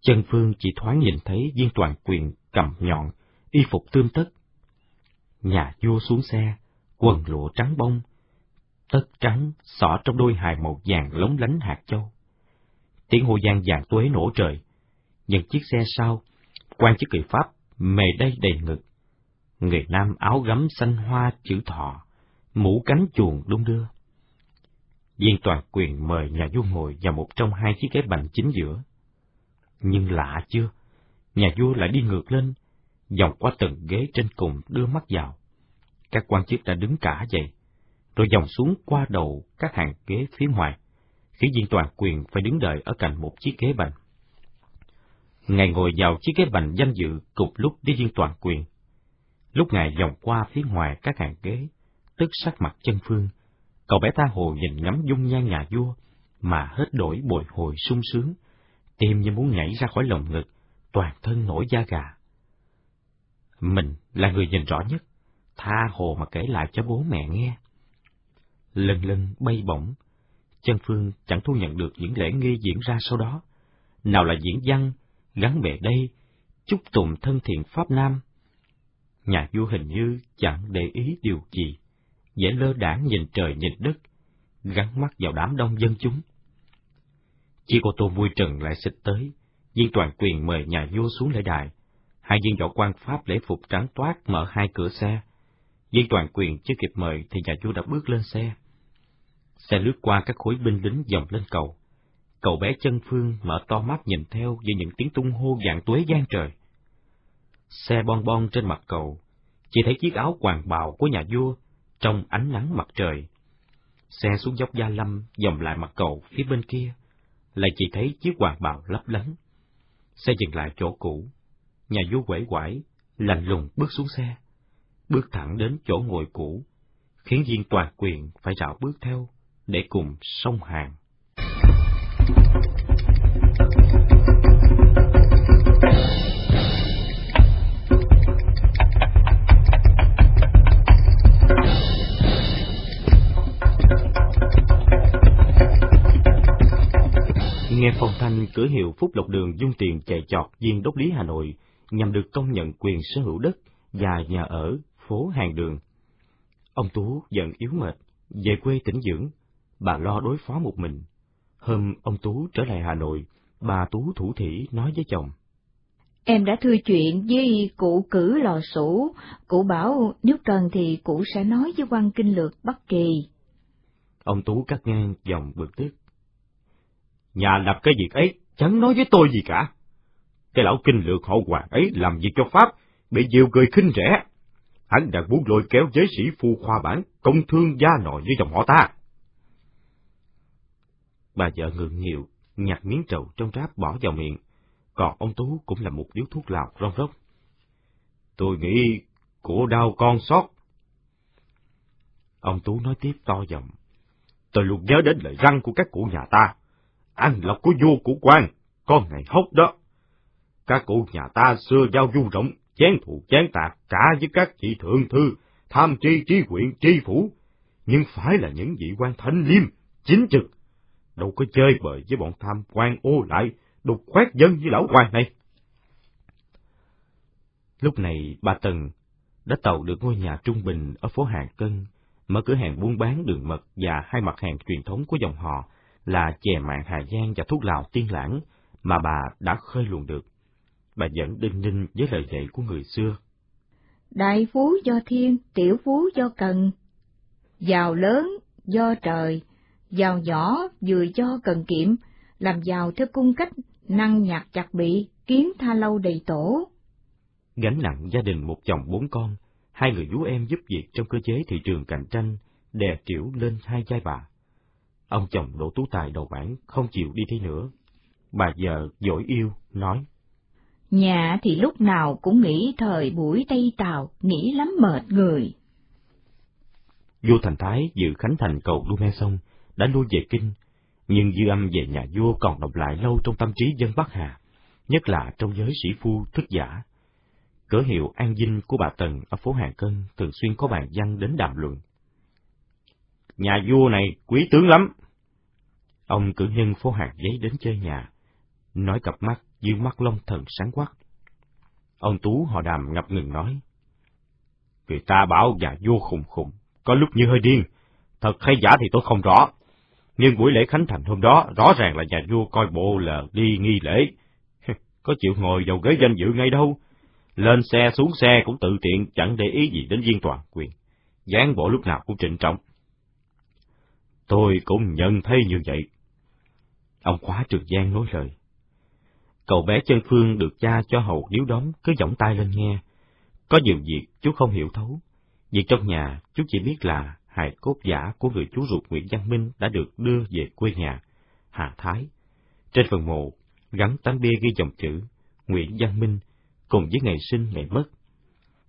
Chân Phương chỉ thoáng nhìn thấy viên toàn quyền cầm nhọn, y phục tươm tất. Nhà vua xuống xe, quần lụa trắng bông, tất trắng xỏ trong đôi hài màu vàng lóng lánh hạt châu. Tiếng hô gian vàng tuế nổ trời, những chiếc xe sau, quan chức kỳ Pháp mề đây đầy ngực, người nam áo gấm xanh hoa chữ thọ, mũ cánh chuồng đung đưa. Viên toàn quyền mời nhà vua ngồi vào một trong hai chiếc ghế bành chính giữa. Nhưng lạ chưa, nhà vua lại đi ngược lên, vòng qua từng ghế trên cùng đưa mắt vào. Các quan chức đã đứng cả dậy, rồi dòng xuống qua đầu các hàng ghế phía ngoài, khiến viên toàn quyền phải đứng đợi ở cạnh một chiếc ghế bành. Ngài ngồi vào chiếc ghế bành danh dự cục lúc đi viên toàn quyền Lúc ngài vòng qua phía ngoài các hàng ghế, tức sắc mặt chân phương, cậu bé tha hồ nhìn ngắm dung nhan nhà vua, mà hết đổi bồi hồi sung sướng, tim như muốn nhảy ra khỏi lồng ngực, toàn thân nổi da gà. Mình là người nhìn rõ nhất, tha hồ mà kể lại cho bố mẹ nghe. Lần lần bay bổng, chân phương chẳng thu nhận được những lễ nghi diễn ra sau đó. Nào là diễn văn, gắn bề đây, chúc tụng thân thiện Pháp Nam, nhà vua hình như chẳng để ý điều gì, dễ lơ đãng nhìn trời nhìn đất, gắn mắt vào đám đông dân chúng. Chỉ có tô vui trần lại xích tới, viên toàn quyền mời nhà vua xuống lễ đài. Hai viên võ quan Pháp lễ phục trắng toát mở hai cửa xe. Viên toàn quyền chưa kịp mời thì nhà vua đã bước lên xe. Xe lướt qua các khối binh lính dòng lên cầu. Cậu bé chân phương mở to mắt nhìn theo với những tiếng tung hô dạng tuế gian trời xe bon bon trên mặt cầu, chỉ thấy chiếc áo hoàng bào của nhà vua trong ánh nắng mặt trời. Xe xuống dốc Gia Lâm, dòng lại mặt cầu phía bên kia, lại chỉ thấy chiếc hoàng bào lấp lánh. Xe dừng lại chỗ cũ, nhà vua quẩy quải, lạnh lùng bước xuống xe, bước thẳng đến chỗ ngồi cũ, khiến viên toàn quyền phải rảo bước theo để cùng sông hàng. Nghe phong thanh cửa hiệu Phúc Lộc Đường dung tiền chạy chọt viên đốc lý Hà Nội nhằm được công nhận quyền sở hữu đất và nhà ở phố hàng đường. Ông Tú giận yếu mệt, về quê tỉnh dưỡng, bà lo đối phó một mình. Hôm ông Tú trở lại Hà Nội, bà Tú thủ thỉ nói với chồng. Em đã thư chuyện với cụ cử lò sủ, cụ bảo nếu cần thì cụ sẽ nói với quan kinh lược Bắc Kỳ. Ông Tú cắt ngang dòng bực tức. Nhà lập cái việc ấy, chẳng nói với tôi gì cả. Cái lão kinh lược họ hoàng ấy làm việc cho Pháp, bị nhiều người khinh rẻ. Hắn đã muốn lôi kéo giới sĩ phu khoa bản, công thương gia nội với dòng họ ta. Bà vợ ngượng nghịu, nhặt miếng trầu trong ráp bỏ vào miệng, còn ông Tú cũng là một điếu thuốc lào rong róc. Tôi nghĩ của đau con sót. Ông Tú nói tiếp to giọng. Tôi luôn nhớ đến lời răng của các cụ nhà ta. Ăn lộc của vua của quan, con ngày hốc đó. Các cụ nhà ta xưa giao du rộng, chén thù chén tạc cả với các vị thượng thư, tham tri tri huyện tri phủ, nhưng phải là những vị quan thanh liêm, chính trực, đâu có chơi bời với bọn tham quan ô lại, đục khoét dân với lão quan này. Lúc này bà Tần đã tàu được ngôi nhà trung bình ở phố Hàng Cân, mở cửa hàng buôn bán đường mật và hai mặt hàng truyền thống của dòng họ là chè mạng Hà Giang và thuốc lào tiên lãng mà bà đã khơi luồn được. Bà vẫn đinh ninh với lời dạy của người xưa. Đại phú do thiên, tiểu phú do cần. Giàu lớn do trời, giàu nhỏ vừa do cần kiệm, làm giàu theo cung cách, năng nhạc chặt bị, kiến tha lâu đầy tổ. Gánh nặng gia đình một chồng bốn con, hai người vú em giúp việc trong cơ chế thị trường cạnh tranh, đè triểu lên hai vai bà. Ông chồng Đỗ Tú Tài đầu bản không chịu đi thi nữa. Bà vợ dỗi yêu, nói. Nhà thì lúc nào cũng nghĩ thời buổi Tây Tàu, nghĩ lắm mệt người. Vua Thành Thái dự khánh thành cầu Lume xong, đã lui về kinh, nhưng dư âm về nhà vua còn động lại lâu trong tâm trí dân Bắc Hà, nhất là trong giới sĩ phu thức giả. Cửa hiệu An Dinh của bà Tần ở phố Hàng Cân thường xuyên có bàn văn đến đàm luận. Nhà vua này quý tướng lắm. Ông cử nhân phố Hàng giấy đến chơi nhà, nói cặp mắt dưới mắt long thần sáng quắc. Ông Tú họ đàm ngập ngừng nói. Người ta bảo nhà vua khùng khùng, có lúc như hơi điên, thật hay giả thì tôi không rõ. Nhưng buổi lễ khánh thành hôm đó, rõ ràng là nhà vua coi bộ là đi nghi lễ. có chịu ngồi vào ghế danh dự ngay đâu. Lên xe xuống xe cũng tự tiện, chẳng để ý gì đến viên toàn quyền. dáng bộ lúc nào cũng trịnh trọng. Tôi cũng nhận thấy như vậy. Ông khóa Trường Giang nói lời. Cậu bé chân Phương được cha cho hầu điếu đóm cứ giọng tay lên nghe. Có nhiều việc chú không hiểu thấu. Việc trong nhà, chú chỉ biết là hài cốt giả của người chú ruột Nguyễn Văn Minh đã được đưa về quê nhà, Hà Thái. Trên phần mộ, gắn tấm bia ghi dòng chữ Nguyễn Văn Minh cùng với ngày sinh ngày mất.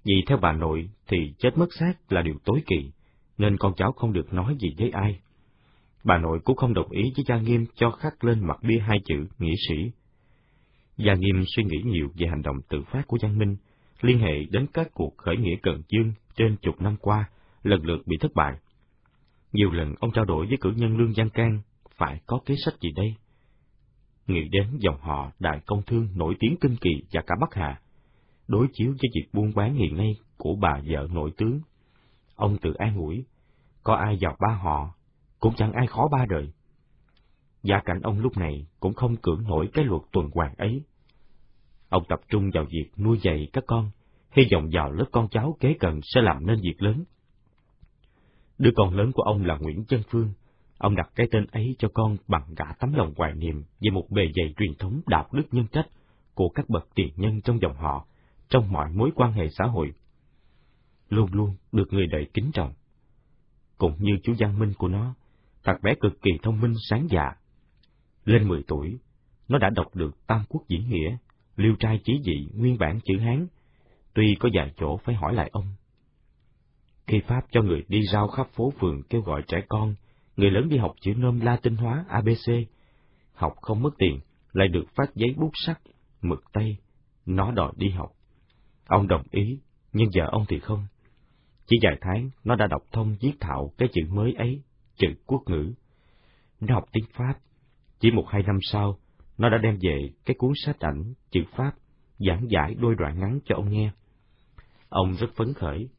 Vì theo bà nội thì chết mất xác là điều tối kỵ, nên con cháu không được nói gì với ai. Bà nội cũng không đồng ý với Gia Nghiêm cho khắc lên mặt bia hai chữ nghĩa sĩ. Gia Nghiêm suy nghĩ nhiều về hành động tự phát của Giang Minh, liên hệ đến các cuộc khởi nghĩa Cần Dương trên chục năm qua, lần lượt bị thất bại. Nhiều lần ông trao đổi với cử nhân Lương Giang can, phải có kế sách gì đây? Nghĩ đến dòng họ đại công thương nổi tiếng kinh kỳ và cả Bắc Hà, đối chiếu với việc buôn bán hiện nay của bà vợ nội tướng. Ông tự an ủi, có ai vào ba họ, cũng chẳng ai khó ba đời. Gia cảnh ông lúc này cũng không cưỡng nổi cái luật tuần hoàn ấy. Ông tập trung vào việc nuôi dạy các con, hy vọng vào lớp con cháu kế cận sẽ làm nên việc lớn. Đứa con lớn của ông là Nguyễn Chân Phương. Ông đặt cái tên ấy cho con bằng cả tấm lòng hoài niệm về một bề dày truyền thống đạo đức nhân cách của các bậc tiền nhân trong dòng họ, trong mọi mối quan hệ xã hội. Luôn luôn được người đời kính trọng. Cũng như chú Giang Minh của nó, Thằng bé cực kỳ thông minh sáng dạ. Lên 10 tuổi, nó đã đọc được Tam Quốc Diễn Nghĩa, Liêu Trai Chí Dị nguyên bản chữ Hán, tuy có vài chỗ phải hỏi lại ông. Khi Pháp cho người đi rao khắp phố phường kêu gọi trẻ con, người lớn đi học chữ nôm Latin hóa ABC, học không mất tiền, lại được phát giấy bút sắt, mực tay, nó đòi đi học. Ông đồng ý, nhưng giờ ông thì không. Chỉ vài tháng, nó đã đọc thông viết thạo cái chữ mới ấy, chữ quốc ngữ. Nó học tiếng Pháp. Chỉ một hai năm sau, nó đã đem về cái cuốn sách ảnh chữ Pháp, giảng giải đôi đoạn ngắn cho ông nghe. Ông rất phấn khởi,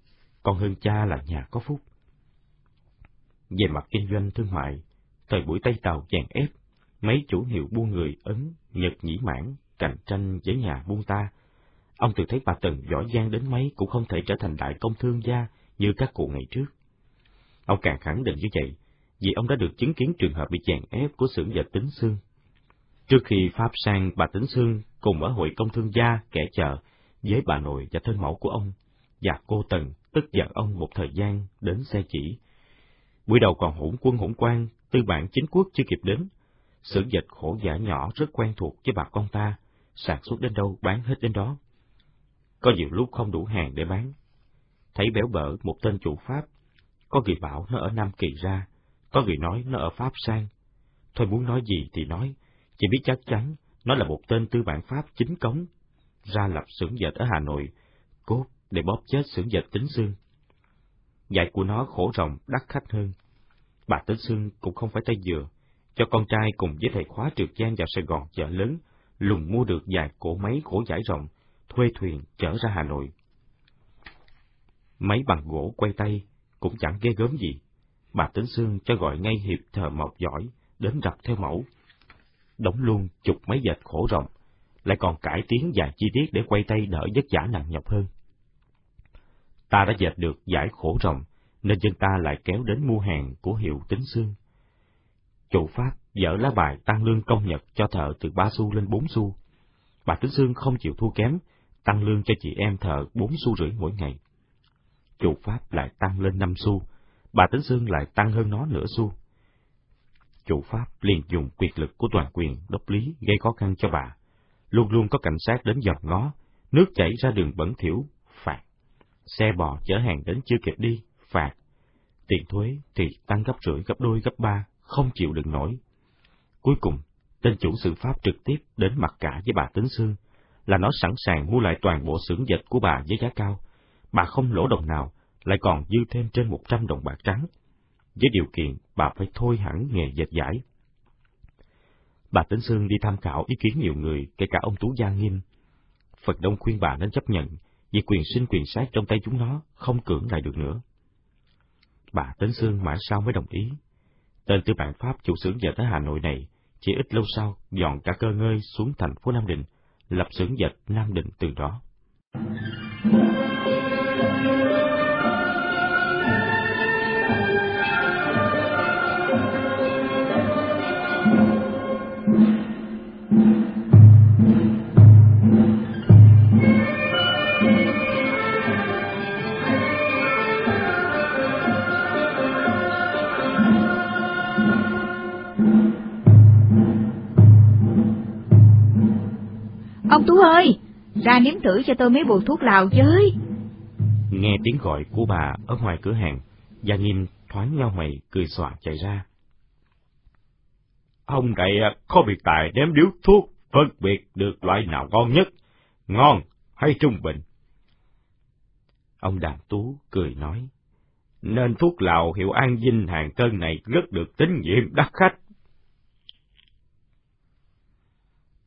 còn hơn cha là nhà có phúc. Về mặt kinh doanh thương mại, thời buổi Tây Tàu chèn ép, mấy chủ hiệu buôn người Ấn, Nhật nhĩ mãn, cạnh tranh với nhà buôn ta. Ông từ thấy bà Tần giỏi giang đến mấy cũng không thể trở thành đại công thương gia như các cụ ngày trước. Ông càng khẳng định như vậy, vì ông đã được chứng kiến trường hợp bị chèn ép của xưởng dệt tính xương. Trước khi Pháp sang bà Tính Sương cùng ở hội công thương gia kẻ chợ với bà nội và thân mẫu của ông, và cô Tần tức giận ông một thời gian đến xe chỉ. Buổi đầu còn hỗn quân hỗn quan, tư bản chính quốc chưa kịp đến. Sử dệt khổ giả nhỏ rất quen thuộc với bà con ta, sản xuất đến đâu bán hết đến đó. Có nhiều lúc không đủ hàng để bán. Thấy béo bở một tên chủ Pháp, có người bảo nó ở Nam Kỳ ra, có người nói nó ở Pháp sang. Thôi muốn nói gì thì nói, chỉ biết chắc chắn nó là một tên tư bản Pháp chính cống, ra lập xưởng dệt ở Hà Nội, cốt để bóp chết xưởng dệt tính xương. Dạy của nó khổ rộng, đắt khách hơn. Bà Tính xương cũng không phải tay dừa, cho con trai cùng với thầy khóa trượt gian vào Sài Gòn chợ lớn, lùng mua được vài cổ máy khổ giải rộng, thuê thuyền chở ra Hà Nội. Máy bằng gỗ quay tay cũng chẳng ghê gớm gì. Bà Tính Sương cho gọi ngay hiệp thờ mộc giỏi, đến rập theo mẫu. Đóng luôn chục máy dệt khổ rộng, lại còn cải tiến vài chi tiết để quay tay đỡ vất vả nặng nhọc hơn. Ta đã dệt được giải khổ rộng, nên dân ta lại kéo đến mua hàng của hiệu tính xương. Chủ Pháp dở lá bài tăng lương công nhật cho thợ từ ba xu lên bốn xu. Bà Tính Sương không chịu thua kém, tăng lương cho chị em thợ bốn xu rưỡi mỗi ngày. Chủ Pháp lại tăng lên năm xu, bà Tính Sương lại tăng hơn nó nửa xu. Chủ Pháp liền dùng quyền lực của toàn quyền đốc lý gây khó khăn cho bà. Luôn luôn có cảnh sát đến dọc ngó, nước chảy ra đường bẩn thỉu. Xe bò chở hàng đến chưa kịp đi, phạt. Tiền thuế thì tăng gấp rưỡi, gấp đôi, gấp ba, không chịu đựng nổi. Cuối cùng, tên chủ sự Pháp trực tiếp đến mặt cả với bà Tính Sương, là nó sẵn sàng mua lại toàn bộ xưởng dệt của bà với giá cao. Bà không lỗ đồng nào, lại còn dư thêm trên một trăm đồng bạc trắng. Với điều kiện bà phải thôi hẳn nghề dệt giải. Bà Tính Sương đi tham khảo ý kiến nhiều người, kể cả ông Tú Gia Nghiêm. Phật Đông khuyên bà nên chấp nhận, vì quyền sinh quyền sát trong tay chúng nó không cưỡng lại được nữa. Bà Tấn Sương mãi sau mới đồng ý. Tên tư bản Pháp chủ xưởng dệt ở Hà Nội này, chỉ ít lâu sau dọn cả cơ ngơi xuống thành phố Nam Định, lập xưởng dệt Nam Định từ đó. Ông Tú ơi, ra nếm thử cho tôi mấy bộ thuốc lào chơi. Nghe tiếng gọi của bà ở ngoài cửa hàng, Gia Nghiêm thoáng nhau mày cười xòa chạy ra. Ông này có biệt tài ném điếu thuốc, phân biệt được loại nào ngon nhất, ngon hay trung bình. Ông Đàm Tú cười nói, nên thuốc lào hiệu An Vinh hàng cân này rất được tín nhiệm đắt khách.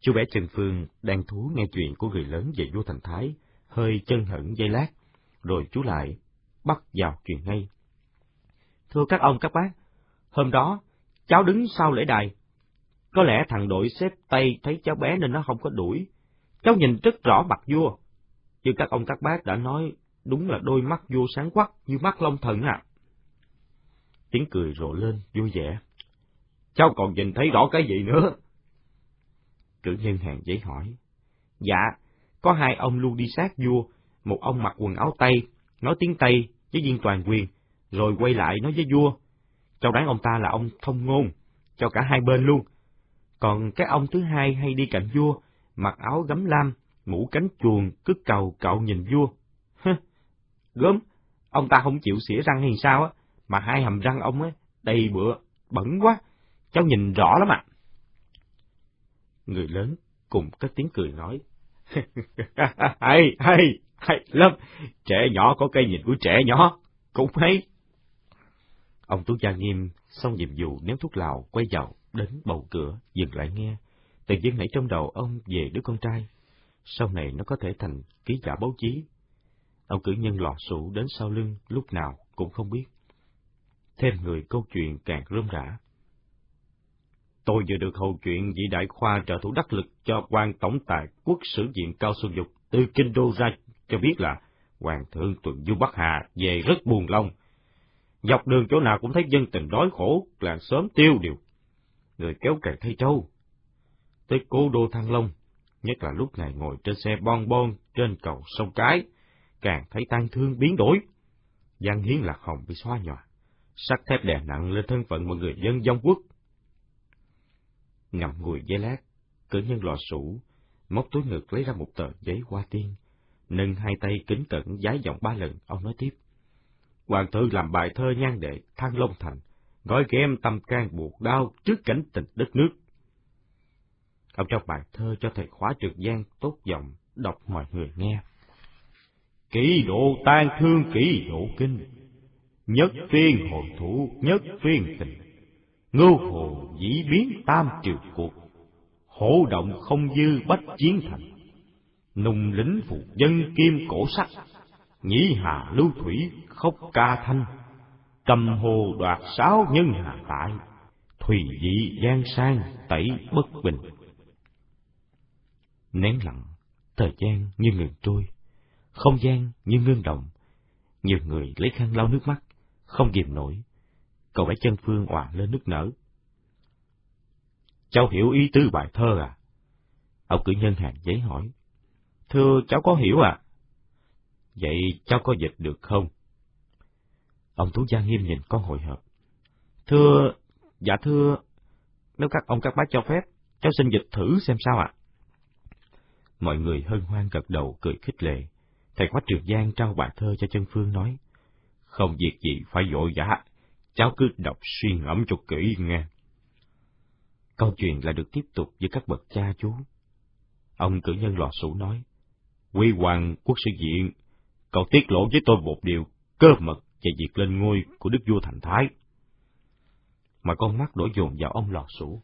Chú bé Trần Phương đang thú nghe chuyện của người lớn về vua Thành Thái, hơi chân hững dây lát, rồi chú lại bắt vào chuyện ngay. Thưa các ông các bác, hôm đó cháu đứng sau lễ đài. Có lẽ thằng đội xếp tay thấy cháu bé nên nó không có đuổi. Cháu nhìn rất rõ mặt vua. Như các ông các bác đã nói, đúng là đôi mắt vua sáng quắc như mắt long thần à. Tiếng cười rộ lên vui vẻ. Cháu còn nhìn thấy rõ cái gì nữa? Cử nhân hàng giấy hỏi. Dạ, có hai ông luôn đi sát vua, một ông mặc quần áo Tây, nói tiếng Tây với viên toàn quyền, rồi quay lại nói với vua. Cháu đoán ông ta là ông thông ngôn, cho cả hai bên luôn. Còn cái ông thứ hai hay đi cạnh vua, mặc áo gấm lam, mũ cánh chuồng, cứ cầu cậu nhìn vua. Gớm, ông ta không chịu xỉa răng hay sao á, mà hai hàm răng ông á, đầy bựa, bẩn quá, cháu nhìn rõ lắm ạ. Người lớn cùng cất tiếng cười nói. hay, hay, hay lắm, trẻ nhỏ có cái nhìn của trẻ nhỏ, cũng hay. Ông Tú Gia Nghiêm xong nhiệm vụ ném thuốc lào quay vào đến bầu cửa dừng lại nghe. Tự nhiên nảy trong đầu ông về đứa con trai. Sau này nó có thể thành ký giả báo chí. Ông cử nhân lọt sụ đến sau lưng lúc nào cũng không biết. Thêm người câu chuyện càng rơm rã tôi vừa được hầu chuyện vị đại khoa trợ thủ đắc lực cho quan tổng tài quốc sử viện cao xuân dục từ kinh đô ra cho biết là hoàng thượng tuần du bắc hà về rất buồn lòng Dọc đường chỗ nào cũng thấy dân tình đói khổ, làng sớm tiêu điều. Người kéo cày thấy trâu. Tới cố đô Thăng Long, nhất là lúc này ngồi trên xe bon bon trên cầu sông Cái, càng thấy tan thương biến đổi. Giang hiến lạc hồng bị xóa nhòa, sắt thép đè nặng lên thân phận một người dân dông quốc. Ngậm ngùi giấy lát, cử nhân lò sủ, móc túi ngực lấy ra một tờ giấy hoa tiên, nâng hai tay kính cẩn giái giọng ba lần, ông nói tiếp. Hoàng thư làm bài thơ nhan đệ Thăng Long Thành, gói ghém tâm can buộc đau trước cảnh tình đất nước. Ông trong bài thơ cho thầy khóa trực gian tốt giọng đọc mọi người nghe. Kỷ độ tan thương kỷ độ kinh, nhất phiên hồi thủ nhất phiên tình, ngưu hồ dĩ biến tam triều cuộc, hổ động không dư bách chiến thành, nùng lính phụ dân kim cổ sắc, nhĩ hà lưu thủy khóc ca thanh. Cầm hồ đoạt sáu nhân hà tại thùy dị gian sang tẩy bất bình. Nén lặng thời gian như ngừng trôi không gian như ngưng động. Nhiều người lấy khăn lau nước mắt không kìm nổi cậu bé chân phương òa lên nức nở. Cháu hiểu ý tứ bài thơ à? Ông cử nhân hàng giấy hỏi. Thưa cháu có hiểu à? Vậy cháu có dịch được không? Ông Tú Gia nghiêm nhìn con hồi hộp. Thưa, dạ thưa, nếu các ông các bác cho phép, cháu xin dịch thử xem sao ạ. Mọi người hân hoan gật đầu cười khích lệ. Thầy Quách Trường Giang trao bài thơ cho chân Phương nói, không việc gì phải vội vã, cháu cứ đọc suy ngẫm cho kỹ nghe. Câu chuyện lại được tiếp tục với các bậc cha chú. Ông cử nhân lò sủ nói, Quy hoàng quốc sư diện, cậu tiết lộ với tôi một điều cơ mật về việc lên ngôi của đức vua thành thái. Mà con mắt đổ dồn vào ông lò sủ.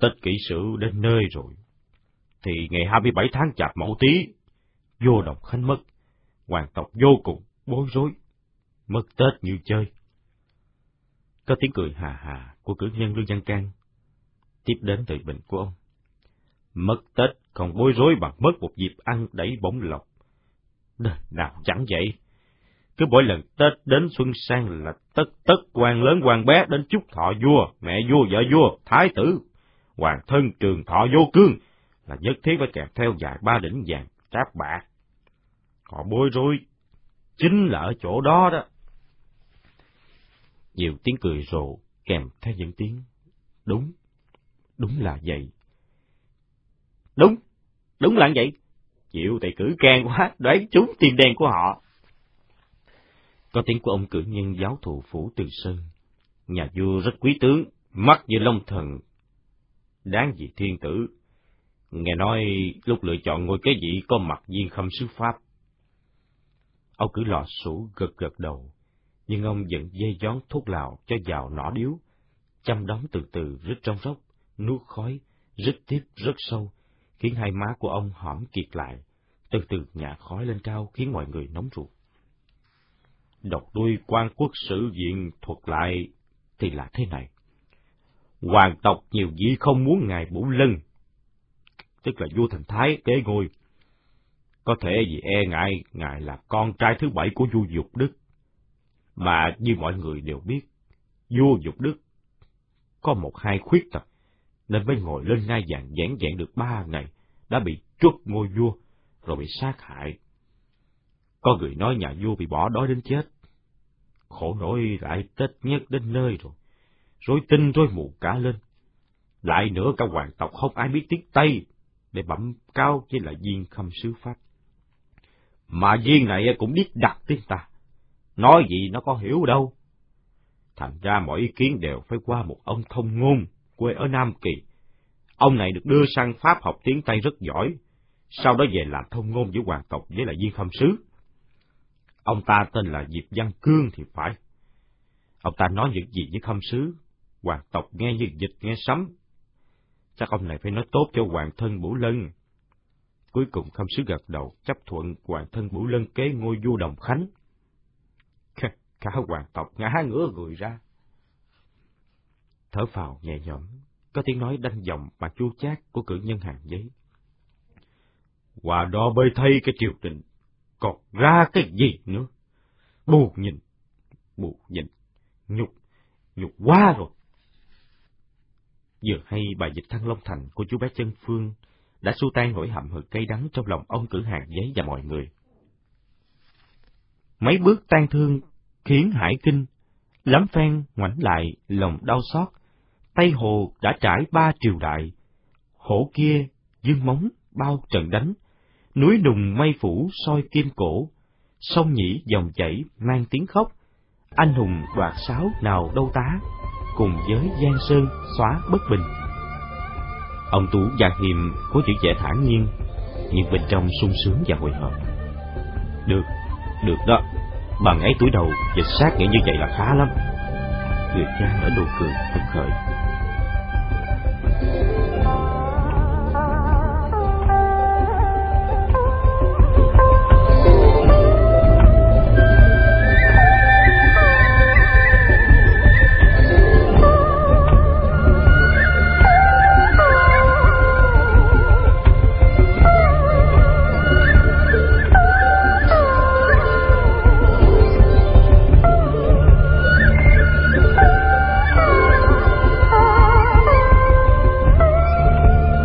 Tết kỹ sử đến nơi rồi. Thì ngày 27 tháng chạp mẫu tý, vô độc khánh mất, hoàng tộc vô cùng bối rối, mất Tết như chơi. Có tiếng cười hà hà của cử nhân Lương Văn Can, tiếp đến từ bình của ông. Mất Tết còn bối rối bằng mất một dịp ăn đẩy bổng lộc. Đời nào chẳng vậy. Cứ mỗi lần Tết đến xuân sang là tất tất quan lớn quan bé đến chúc thọ vua, mẹ vua, vợ vua, thái tử, hoàng thân trường thọ vô cương, là nhất thiết phải kèm theo dài ba đỉnh vàng tráp bạc. Họ bối rối, chính là ở chỗ đó đó. Nhiều tiếng cười rộ kèm theo những tiếng đúng, đúng là vậy. Đúng, đúng là vậy. Chịu thầy cử can quá, đoán trúng tim đen của họ. Có tiếng của ông cử nhân giáo thụ phủ Từ Sơn. Nhà vua rất quý tướng, mắt như long thần, đáng gì thiên tử. Nghe nói lúc lựa chọn ngôi kế vị có mặt viên khâm sứ Pháp. Ông cử lò sủ gật gật đầu, nhưng ông vẫn dây gión thuốc lào cho vào nỏ điếu, chăm đóng từ từ rít trong rốc, nuốt khói, rít tiếp rất sâu, khiến hai má của ông hõm kiệt lại, từ từ nhả khói lên cao khiến mọi người nóng ruột đọc đuôi quan quốc sử viện thuật lại thì là thế này. Hoàng tộc nhiều dĩ không muốn ngài Bủ Lân, tức là vua thành thái kế ngôi. Có thể vì e ngại ngài là con trai thứ bảy của vua Dục Đức. Mà như mọi người đều biết, vua Dục Đức có một hai khuyết tật, nên mới ngồi lên ngai vàng giảng vẹn được ba ngày, đã bị truất ngôi vua, rồi bị sát hại. Có người nói nhà vua bị bỏ đói đến chết, Khổ nỗi lại Tết nhất đến nơi rồi, rối tinh rối mù cả lên. Lại nữa cả hoàng tộc không ai biết tiếng Tây, để bẩm cao chỉ là viên khâm sứ Pháp. Mà viên này cũng biết đặt tiếng ta, nói gì nó có hiểu đâu. Thành ra mọi ý kiến đều phải qua một ông thông ngôn, quê ở Nam Kỳ. Ông này được đưa sang Pháp học tiếng Tây rất giỏi, sau đó về làm thông ngôn với hoàng tộc với lại viên khâm sứ. Ông ta tên là Diệp Văn Cương thì phải. Ông ta nói những gì với khâm sứ, hoàng tộc nghe như dịch nghe sấm. Chắc ông này phải nói tốt cho hoàng thân Bủ Lân. Cuối cùng khâm sứ gật đầu, chấp thuận hoàng thân Bủ Lân kế ngôi vua Đồng Khánh. Cả hoàng tộc ngã ngửa người ra. Thở phào nhẹ nhõm, có tiếng nói đanh giọng mà chua chát của cử nhân hàng giấy. Hòa đo bơi thay cái triều đình, còn ra cái gì nữa? Buồn nhìn, buồn nhìn, nhục, nhục quá rồi. Vừa hay bài dịch thăng long thành của chú bé chân phương đã xua tan nỗi hậm hực cay đắng trong lòng ông cử hàng giấy và mọi người. Mấy bước tan thương khiến Hải Kinh, lắm phen ngoảnh lại lòng đau xót, Tây Hồ đã trải ba triều đại, hổ kia dương móng bao trận đánh, núi đùng mây phủ soi kim cổ, sông nhĩ dòng chảy mang tiếng khóc, anh hùng đoạt sáo nào đâu tá, cùng với giang sơn xóa bất bình. Ông Tú và Hiềm có chữ vẻ thản nhiên, nhưng bên trong sung sướng và hồi hộp. Được, được đó, bằng ấy tuổi đầu dịch sát nghĩa như vậy là khá lắm. Người cha ở đồ cười phấn khởi.